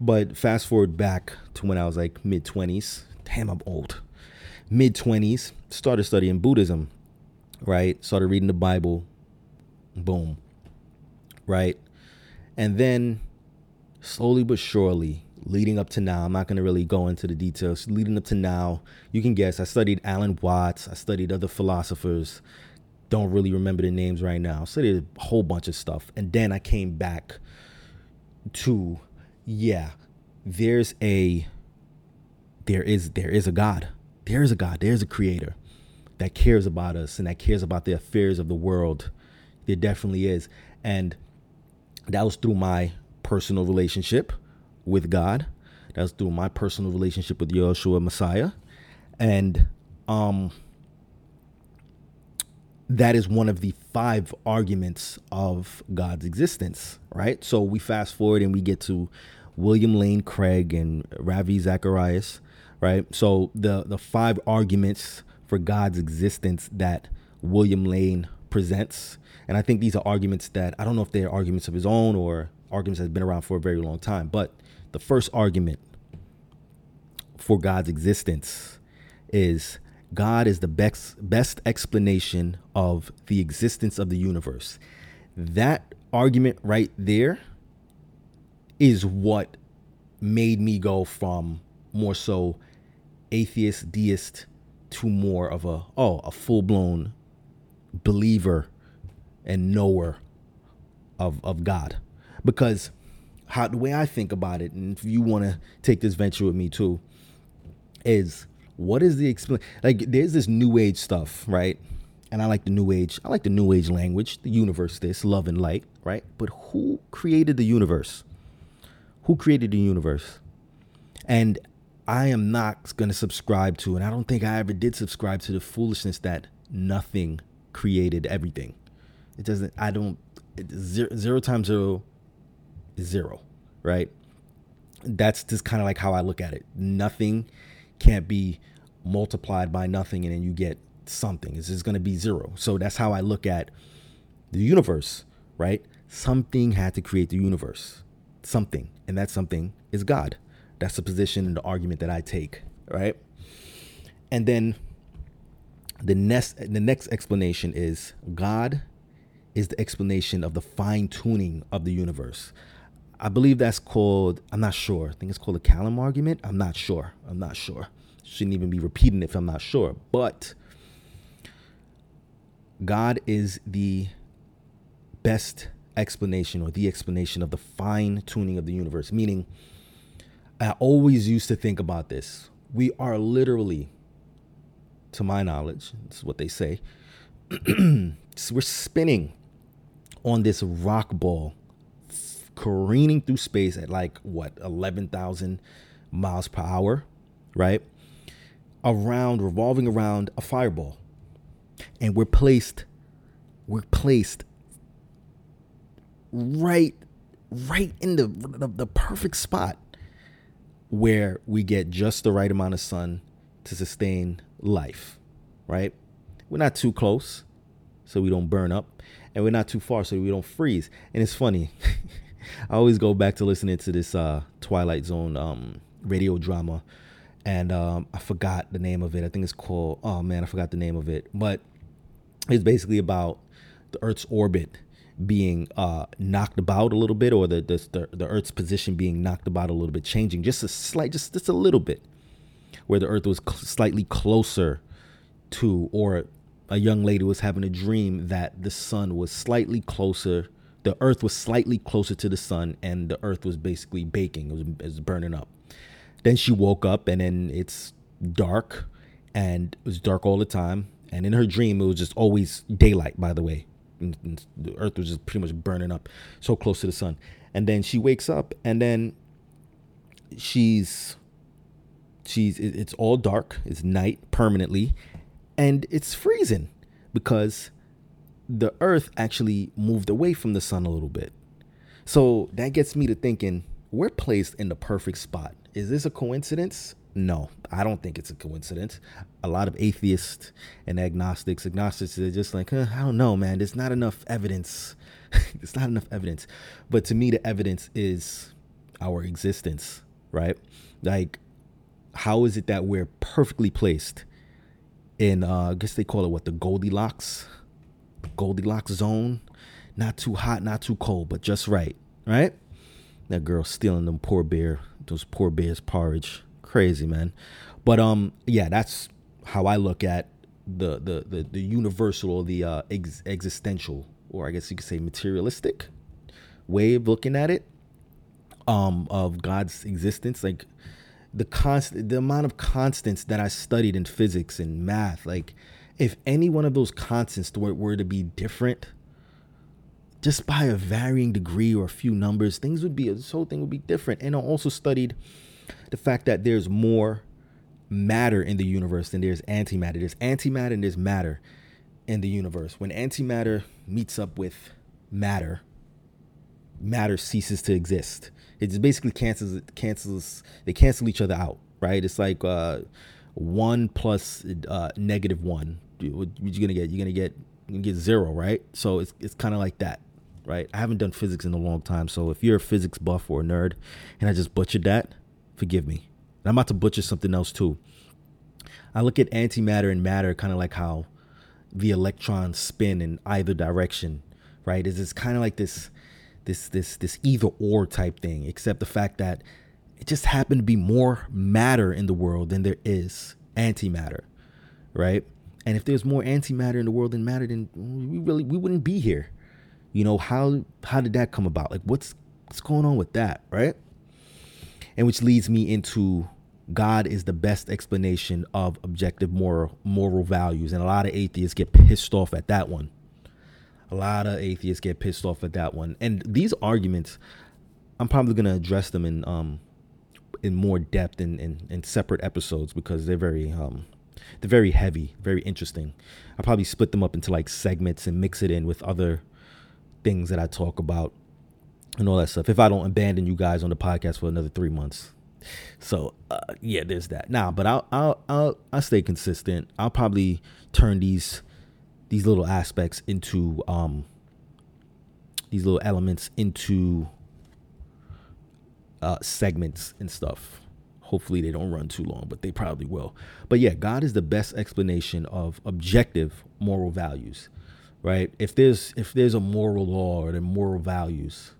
But fast forward back to when I was like mid 20s. Damn, I'm old. Mid 20s, started studying Buddhism, right? Started reading the Bible. Boom. Right? And then slowly but surely, leading up to now, I'm not going to really go into the details. Leading up to now, you can guess. I studied Alan Watts, I studied other philosophers. Don't really remember the names right now. I studied a whole bunch of stuff. And then I came back to, yeah, there's a there is there is a God. There is a God. There's a creator that cares about us and that cares about the affairs of the world. There definitely is. And that was through my personal relationship with God. That was through my personal relationship with Yeshua Messiah. And um that is one of the five arguments of God's existence, right? So we fast forward and we get to William Lane Craig and Ravi Zacharias, right? So the the five arguments for God's existence that William Lane presents, and I think these are arguments that I don't know if they're arguments of his own or arguments that's been around for a very long time. But the first argument for God's existence is God is the best best explanation of the existence of the universe. That argument right there is what made me go from more so atheist deist to more of a oh a full-blown believer and knower of of God. Because how the way I think about it and if you want to take this venture with me too is what is the explain like there's this new age stuff right? And I like the new age I like the new age language the universe this love and light right? But who created the universe? Who created the universe? And I am not going to subscribe to, and I don't think I ever did subscribe to the foolishness that nothing created everything. It doesn't, I don't, zero, zero times zero is zero, right? That's just kind of like how I look at it. Nothing can't be multiplied by nothing and then you get something. It's just going to be zero. So that's how I look at the universe, right? Something had to create the universe. Something. And that something is God. That's the position and the argument that I take, right? And then the next the next explanation is God is the explanation of the fine tuning of the universe. I believe that's called, I'm not sure. I think it's called the Kalam argument. I'm not sure. I'm not sure. Shouldn't even be repeating if I'm not sure. But God is the best explanation or the explanation of the fine tuning of the universe, meaning I always used to think about this. We are literally, to my knowledge, this is what they say, [clears throat] we're spinning on this rock ball, careening through space at like what, 11,000 miles per hour, right? Around, revolving around a fireball. And we're placed, we're placed right, right in the, the, the perfect spot where we get just the right amount of sun to sustain life, right? We're not too close, so we don't burn up, and we're not too far, so we don't freeze. And it's funny, [laughs] I always go back to listening to this uh, Twilight Zone um, radio drama, and um, I forgot the name of it. I think it's called, oh man, I forgot the name of it, but it's basically about the Earth's orbit being uh, knocked about a little bit, or the, the the Earth's position being knocked about a little bit, changing just a slight, just just a little bit, where the Earth was cl- slightly closer to, or a young lady was having a dream that the sun was slightly closer. The Earth was slightly closer to the sun, and the Earth was basically baking. It was, it was burning up. Then she woke up, and then it's dark, and it was dark all the time. And in her dream, it was just always daylight. By the way, and the earth was just pretty much burning up so close to the sun and then she wakes up and then she's she's it's all dark it's night permanently and it's freezing because the earth actually moved away from the sun a little bit. So that gets me to thinking we're placed in the perfect spot. Is this a coincidence? No, I don't think it's a coincidence. A lot of atheists and agnostics, agnostics are just like, uh, I don't know, man. There's not enough evidence. [laughs] There's not enough evidence. But to me, the evidence is our existence, right? Like, how is it that we're perfectly placed in, uh, I guess they call it what, the Goldilocks, Goldilocks zone? Not too hot, not too cold, but just right, right? That girl stealing them poor bear, those poor bears porridge crazy, man. But um, yeah, that's how I look at the the the, the universal or the uh, ex- existential, or I guess you could say materialistic way of looking at it. Um, of God's existence, like the constant, the amount of constants that I studied in physics and math, like if any one of those constants were, were to be different, just by a varying degree or a few numbers, things would be this whole thing would be different. And I also studied the fact that there's more matter in the universe than there's antimatter. There's antimatter and there's matter in the universe. When antimatter meets up with matter, matter ceases to exist. It just basically cancels cancels they cancel each other out, right? It's like uh, one plus uh, negative one. What you gonna get? You're gonna get you get zero, right? So it's it's kind of like that, right? I haven't done physics in a long time, so if you're a physics buff or a nerd, and I just butchered that, Forgive me. And I'm about to butcher something else too. I look at antimatter and matter kind of like how the electrons spin in either direction, right? Is it's kind of like this this this this either or type thing, except the fact that it just happened to be more matter in the world than there is antimatter, right? And if there's more antimatter in the world than matter, then we really we wouldn't be here. You know how how did that come about? Like what's what's going on with that, right? And which leads me into God is the best explanation of objective moral moral values, and a lot of atheists get pissed off at that one. A lot of atheists get pissed off at that one, and these arguments, I'm probably to address them in um in more depth in, in in separate episodes because they're very um they're very heavy, very interesting. I probably split them up into like segments and mix it in with other things that I talk about and all that stuff. If I don't abandon you guys on the podcast for another three months, so uh, yeah, there's that. Now, but I'll I'll I'll I'll stay consistent. I'll probably turn these these little aspects into um these little elements into uh segments and stuff. Hopefully they don't run too long, but they probably will. But yeah, God is the best explanation of objective moral values, right? If there's if there's a moral law or the moral values,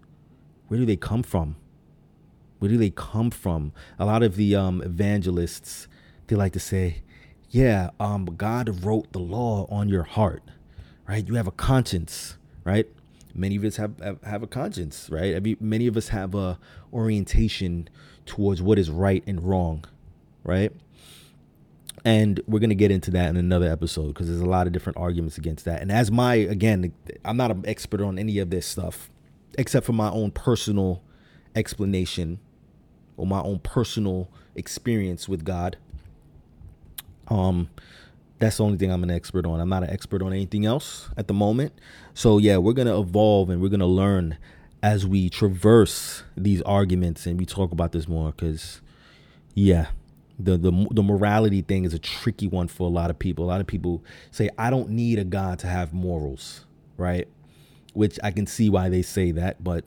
where do they come from? Where do they come from? A lot of the um, evangelists, they like to say, yeah, um, God wrote the law on your heart, right? You have a conscience, right? Many of us have, have, have a conscience, right? I mean, many of us have a orientation towards what is right and wrong, right? And we're going to get into that in another episode because there's a lot of different arguments against that. And as my, again, I'm not an expert on any of this stuff except for my own personal explanation or my own personal experience with God. Um, that's the only thing I'm an expert on. I'm not an expert on anything else at the moment. So yeah, we're gonna evolve and we're gonna learn as we traverse these arguments and we talk about this more. Because yeah, the the the morality thing is a tricky one for a lot of people. A lot of people say I don't need a God to have morals, right? Which I can see why they say that, but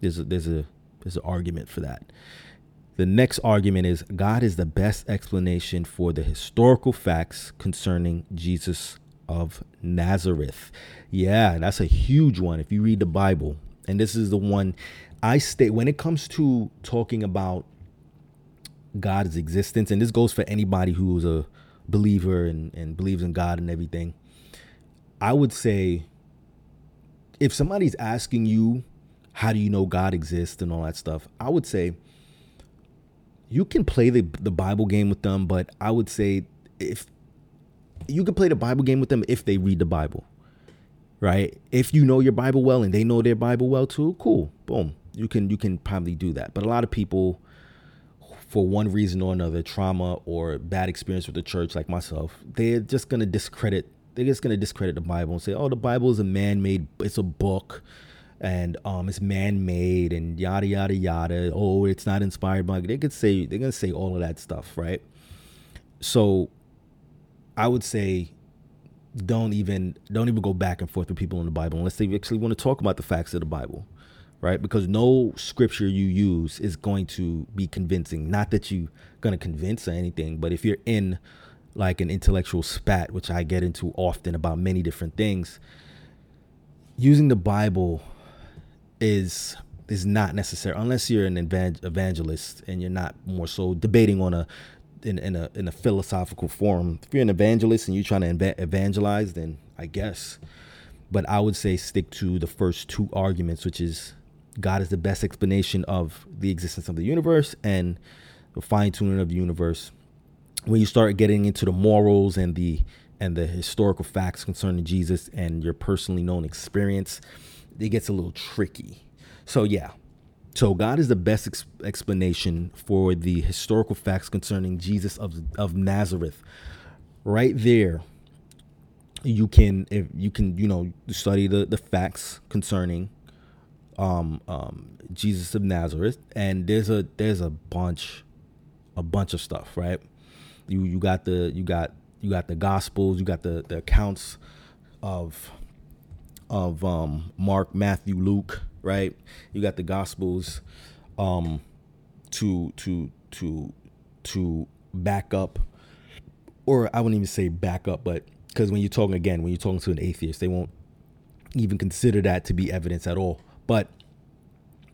there's a, there's a there's an argument for that. The next argument is God is the best explanation for the historical facts concerning Jesus of Nazareth. Yeah, that's a huge one if you read the Bible. And this is the one I state when it comes to talking about God's existence, and this goes for anybody who's a believer and, and believes in God and everything. I would say if somebody's asking you how do you know God exists and all that stuff, I would say you can play the the Bible game with them, but I would say if you can play the Bible game with them if they read the Bible. Right? If you know your Bible well and they know their Bible well too, cool. Boom. You can you can probably do that. But a lot of people for one reason or another, trauma or bad experience with the church like myself, they're just to discredit they're just gonna discredit the Bible and say, "Oh, the Bible is a man-made. It's a book, and um, it's man-made, and yada yada yada. Oh, it's not inspired by." They could say they're gonna say all of that stuff, right? So, I would say, don't even don't even go back and forth with people in the Bible unless they actually want to talk about the facts of the Bible, right? Because no scripture you use is going to be convincing. Not that you're gonna convince or anything, but if you're in like an intellectual spat, which I get into often about many different things, using the Bible is is not necessary unless you're an evangelist and you're not more so debating on a in, in a in a philosophical forum. If you're an evangelist and you're trying to evangelize, then I guess. But I would say stick to the first two arguments, which is God is the best explanation of the existence of the universe and the fine tuning of the universe when you start getting into the morals and the and the historical facts concerning Jesus and your personally known experience, it gets a little tricky. So yeah. So God is the best ex- explanation for the historical facts concerning Jesus of of Nazareth. Right there, you can if you can you know study the the facts concerning um um Jesus of Nazareth and there's a there's a bunch a bunch of stuff, right? You you got the you got you got the gospels, you got the the accounts of of um Mark, Matthew, Luke, right? You got the gospels um to to to to back up or I wouldn't even say back up, but because when you're talking again, when you're talking to an atheist, they won't even consider that to be evidence at all. But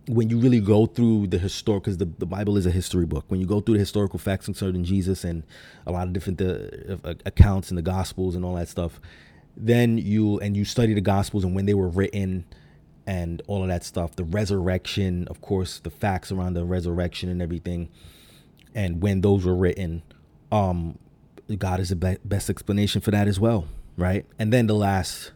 when you really go through the historic, because the, the Bible is a history book, when you go through the historical facts concerning Jesus and a lot of different uh, uh, accounts in the Gospels and all that stuff, then you and you study the Gospels and when they were written and all of that stuff, the resurrection, of course, the facts around the resurrection and everything, and when those were written, um, God is the be- best explanation for that as well, right? And then the last,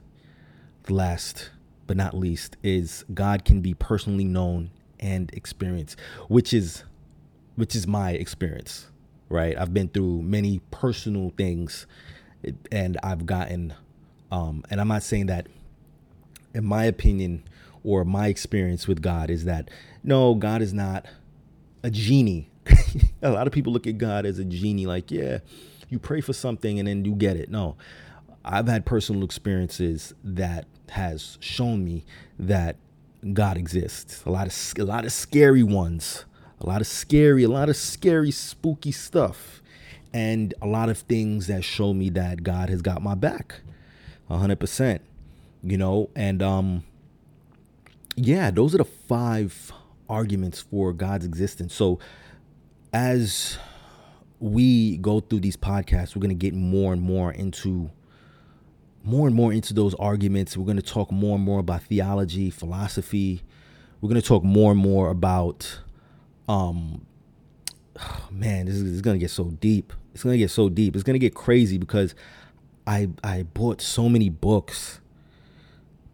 the last but not least, is God can be personally known and experienced, which is which is my experience, right? I've been through many personal things and I've gotten um and I'm not saying that in my opinion or my experience with God is that no, God is not a genie. [laughs] a lot of people look at God as a genie like, yeah, you pray for something and then you get it. No. I've had personal experiences that has shown me that God exists. A lot of a lot of scary ones, a lot of scary, a lot of scary, spooky stuff, and a lot of things that show me that God has got my back, hundred percent. You know, and um, yeah, those are the five arguments for God's existence. So, as we go through these podcasts, we're gonna get more and more into more and more into those arguments. We're going to talk more and more about theology, philosophy. We're going to talk more and more about, um, oh [sighs] man, this is, is going to get so deep. It's going to get so deep. It's going to get crazy because I I bought so many books,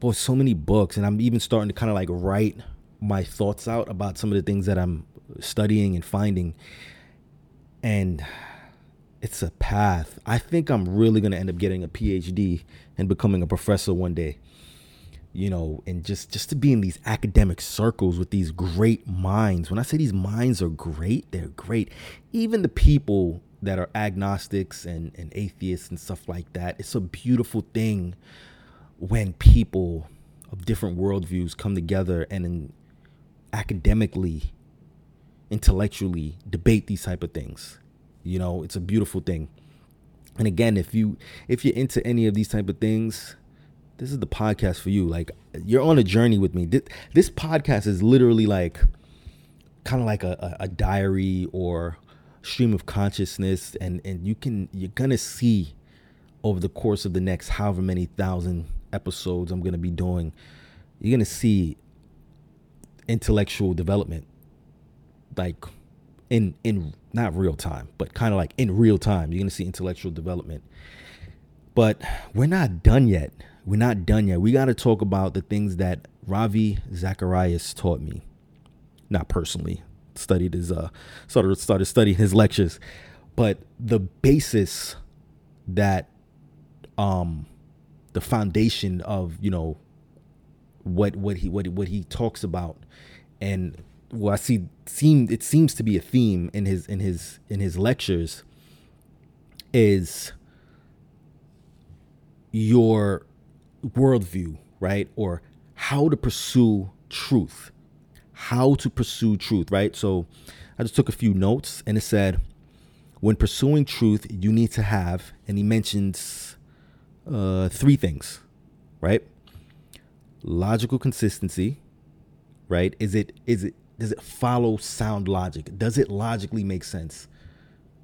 bought so many books, and I'm even starting to kind of like write my thoughts out about some of the things that I'm studying and finding. And it's a path. I think I'm really going to end up getting a PhD and becoming a professor one day. You know, and just just to be in these academic circles with these great minds. When I say these minds are great, they're great. Even the people that are agnostics and, and atheists and stuff like that, it's a beautiful thing when people of different worldviews come together and in, academically, intellectually debate these type of things you know, it's a beautiful thing. And again, if you if you're into any of these type of things, this is the podcast for you. Like you're on a journey with me. This, this podcast is literally like kind of like a, a, a diary or stream of consciousness and and you can you're gonna see over the course of the next however many thousand episodes I'm gonna be doing, you're gonna see intellectual development. Like in in not real time, but kind of like in real time. You're gonna see intellectual development. But we're not done yet. We're not done yet. We got to talk about the things that Ravi Zacharias taught me. Not personally, studied his uh started started studying his lectures, but the basis that um the foundation of you know what what he what what he talks about and well I see seem it seems to be a theme in his in his in his lectures is your worldview, right? Or how to pursue truth. How to pursue truth, right? So I just took a few notes and it said, when pursuing truth, you need to have, and he mentions uh, three things, right? Logical consistency, right? Is it is it does it follow sound logic? Does it logically make sense?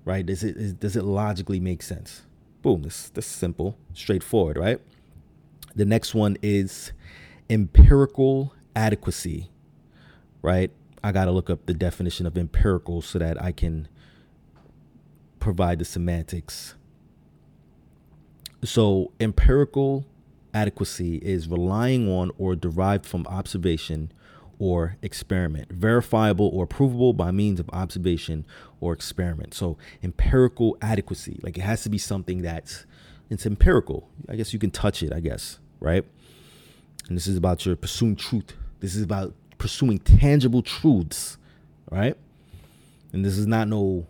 Right? Does it is, does it logically make sense? Boom. This this simple, straightforward, right? The next one is empirical adequacy, right? I got to look up the definition of empirical so that I can provide the semantics. So, empirical adequacy is relying on or derived from observation or experiment, verifiable or provable by means of observation or experiment. So, empirical adequacy, like it has to be something that's it's empirical. I guess you can touch it, I guess, right? And this is about your pursuing truth. This is about pursuing tangible truths, right? And this is not no,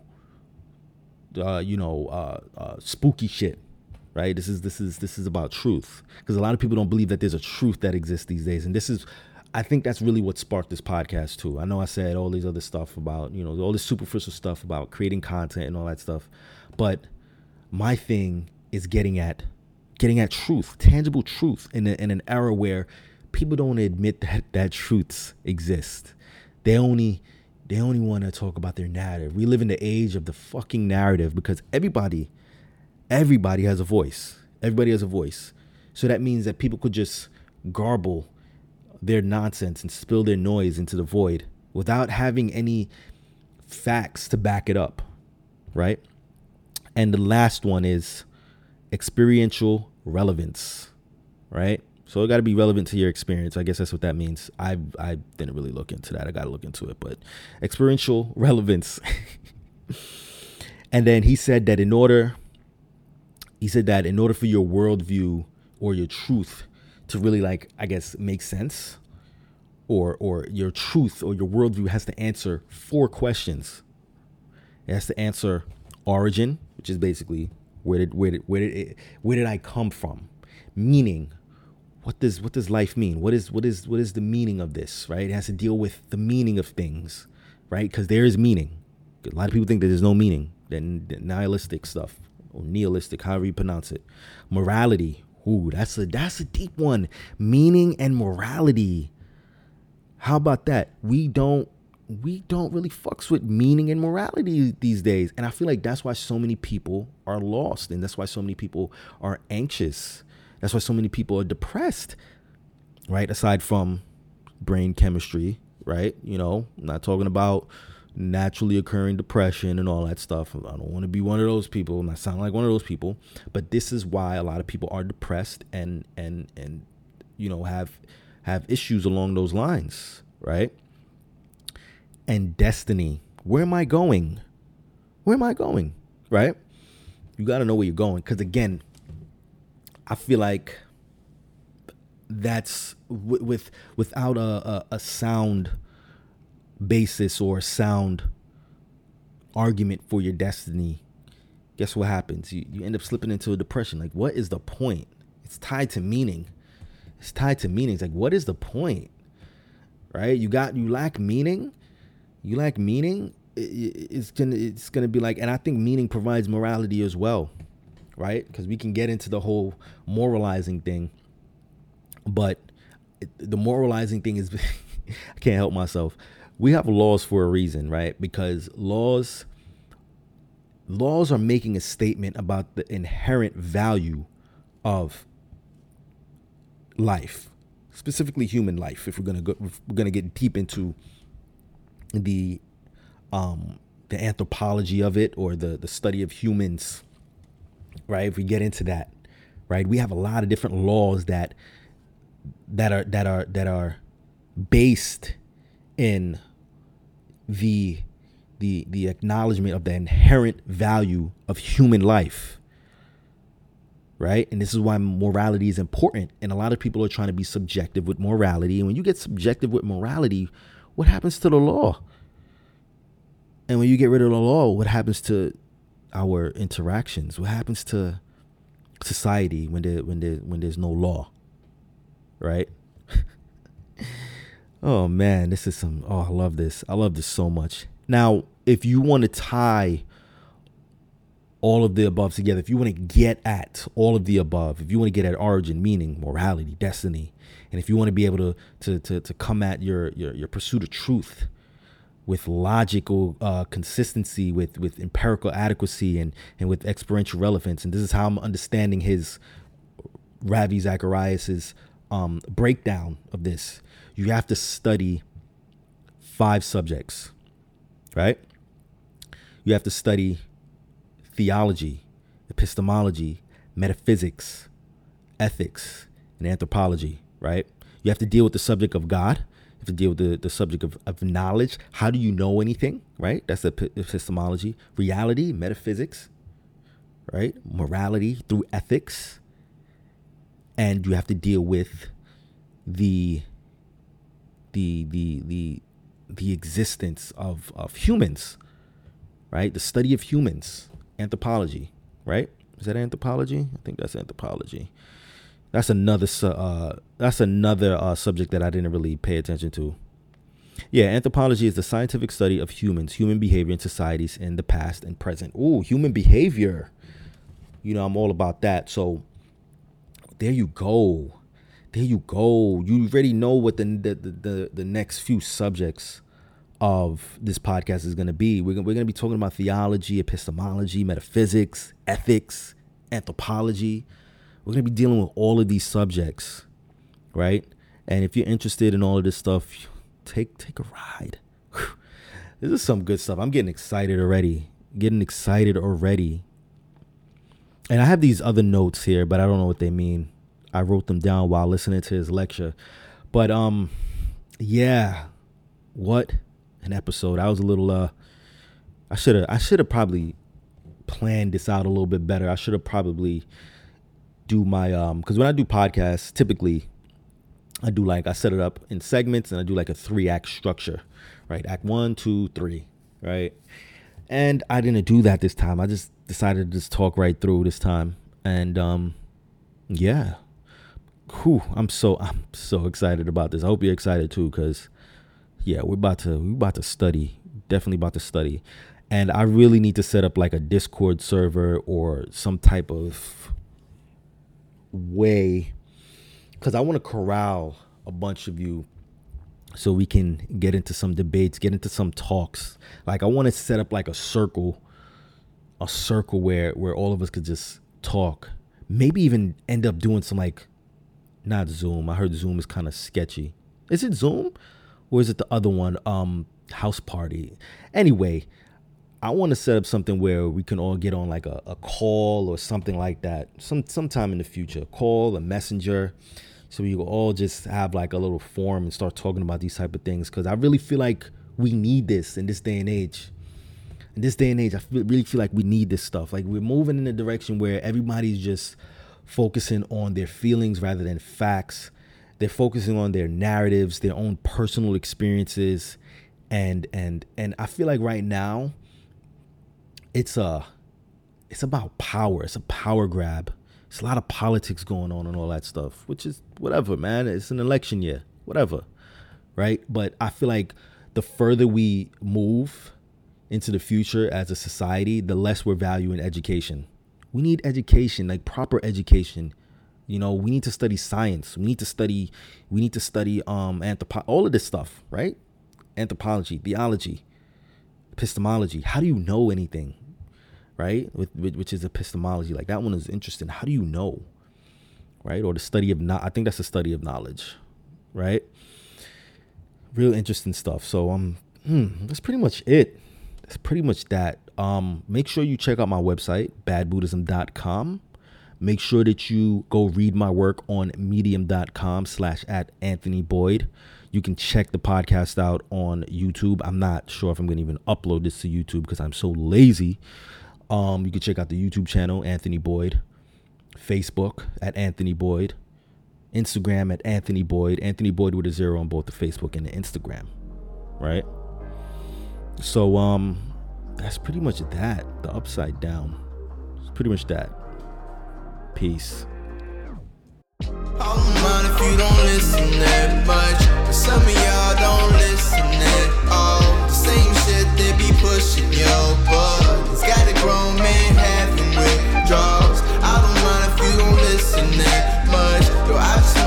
uh, you know, uh, uh, spooky shit, right? This is this is this is about truth because a lot of people don't believe that there's a truth that exists these days, and this is. I think that's really what sparked this podcast too. I know I said all these other stuff about, you know, all this superficial stuff about creating content and all that stuff. But my thing is getting at getting at truth, tangible truth in, a, in an era where people don't admit that [laughs] that truths exist. They only they only want to talk about their narrative. We live in the age of the fucking narrative because everybody everybody has a voice. Everybody has a voice. So that means that people could just garble their nonsense and spill their noise into the void without having any facts to back it up, right? And the last one is experiential relevance, right? So it got to be relevant to your experience. I guess that's what that means. I I didn't really look into that. I got to look into it, but experiential [laughs] relevance. and then he said that in order, he said that in order for your worldview or your truth to really like, I guess, make sense, or or your truth or your worldview has to answer four questions. It has to answer origin, which is basically where did where did where did it, where did I come from? Meaning, what does what does life mean? What is what is what is the meaning of this? Right? It has to deal with the meaning of things, right? Because there is meaning. A lot of people think that there's no meaning. Then nihilistic stuff or nihilistic, however you pronounce it. Morality. Ooh, that's a that's a deep one. Meaning and morality. How about that? We don't we don't really fucks with meaning and morality these days. And I feel like that's why so many people are lost and that's why so many people are anxious that's why so many people are depressed, right? Aside from brain chemistry, right? You know, I'm not talking about naturally occurring depression and all that stuff. I don't want to be one of those people. I'm not sound like one of those people. But this is why a lot of people are depressed and and and you know have have issues along those lines, right? And destiny. Where am I going? Where am I going? Right? You got to know where you're going because again, I feel like that's w- with without a, a, a sound basis or sound argument for your destiny guess what happens? You, you end up slipping into a depression. Like what is the point? It's tied to meaning. It's tied to meaning it's like what is the point? Right? You got you lack meaning. You lack meaning. It, it's gonna it's gonna be like and i think meaning provides morality as well right? Because we can get into the whole moralizing thing, but the moralizing thing is [laughs] I can't help myself. We have laws for a reason, right? Because laws laws are making a statement about the inherent value of life, specifically human life. If we're gonna go, we're gonna get deep into the um, the anthropology of it or the the study of humans right? If we get into that, right? We have a lot of different laws that that are that are that are based in the the the acknowledgement of the inherent value of human life. right? And this is why morality is important. And a lot of people are trying to be subjective with morality. And when you get subjective with morality, what happens to the law? And when you get rid of the law, what happens to our interactions? What happens to society when there when there when there's no law? Right? Oh man, this is some oh I love this. I love this so much. Now, if you want to tie all of the above together, if you want to get at all of the above, if you want to get at origin, meaning, morality, destiny, and if you want to be able to to to, to come at your, your your pursuit of truth with logical uh, consistency, with with empirical adequacy, and and with experiential relevance, and this is how I'm understanding his Ravi Zacharias's um, breakdown of this. You have to study five subjects, right? You have to study theology, epistemology, metaphysics, ethics, and anthropology, right? You have to deal with the subject of God. You have to deal with the, the subject of, of knowledge. How do you know anything, right? That's the epistemology. Reality, metaphysics, right? Morality through ethics. And you have to deal with the the the the the existence of of humans, right? The study of humans anthropology, right? Is that anthropology? I think that's anthropology. That's another uh, that's another uh, subject that I didn't really pay attention to. Yeah, anthropology is the scientific study of humans, human behavior in societies in the past and present. Ooh, human behavior. You know, I'm all about that. So there you go. There you go. You already know what the the the, the next few subjects of this podcast is going to be. We're, we're going to be talking about theology, epistemology, metaphysics, ethics, anthropology. We're going to be dealing with all of these subjects, right? And if you're interested in all of this stuff, take take a ride. this is some good stuff. I'm getting excited already. Getting excited already. And I have these other notes here, but I don't know what they mean. I wrote them down while listening to his lecture. But um yeah, what an episode. I was a little uh I should have I should have probably planned this out a little bit better. I should have probably do my um because when I do podcasts, typically I do like I set it up in segments and I do like a three act structure, right? Act one, two, three, right? And I didn't do that this time. I just decided to just talk right through this time. And um yeah. Whew, I'm so I'm so excited about this. I hope you're excited too, because yeah, we're about to we're about to study. Definitely about to study. And I really need to set up like a Discord server or some type of way because I want to corral a bunch of you so we can get into some debates, get into some talks. Like I want to set up like a circle, a circle where where all of us could just talk. Maybe even end up doing some like not Zoom. I heard Zoom is kind of sketchy. Is it Zoom? or is it the other one? Um, house party. Anyway, I want to set up something where we can all get on like a, a call or something like that. Some sometime in the future, call a messenger, so we all just have like a little forum and start talking about these type of things. Because I really feel like we need this in this day and age. In this day and age, I really feel like we need this stuff. Like we're moving in a direction where everybody's just focusing on their feelings rather than facts they're focusing on their narratives, their own personal experiences, and and and I feel like right now it's a it's about power. It's a power grab. It's a lot of politics going on and all that stuff, which is whatever, man. It's an election year, whatever, right? But I feel like the further we move into the future as a society, the less we're valuing education. We need education, like proper education you know, we need to study science. We need to study. We need to study um anthropo- all of this stuff, right? Anthropology, theology, epistemology. How do you know anything, right? With, with which is epistemology. Like that one is interesting. How do you know, right? Or the study of not. I think that's the study of knowledge, right? Real interesting stuff. So um, hmm, that's pretty much it. That's pretty much that. Um, make sure you check out my website, badbuddhism.com Make sure that you go read my work on medium.com slash at Anthony Boyd. You can check the podcast out on YouTube. I'm not sure if I'm going to even upload this to YouTube because I'm so lazy. Um, you can check out the YouTube channel, Anthony Boyd. Facebook at Anthony Boyd, Instagram at Anthony Boyd, Anthony Boyd with a zero on both the Facebook and the Instagram, right? So um, that's pretty much that. The upside down. It's pretty much that. Peace. I don't mind if you don't listen that much. Yo, I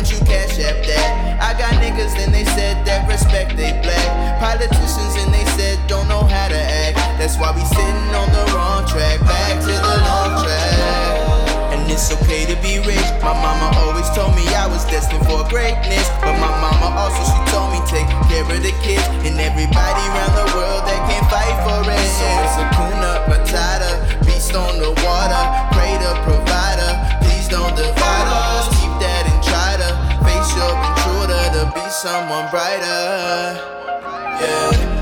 won't you cash app that? I got niggas and they said that respect they black. Politicians and they said don't know how to act. That's why we sitting on the wrong track, back to the long track. And it's okay to be rich. My mama always told me I was destined for greatness. But my mama also she told me take care of the kids and everybody around the world that can't fight for it. So it's a kuna matata, beast on the water, pray to provider. Please don't divide us. Keep that you've been true to be someone brighter. Yeah.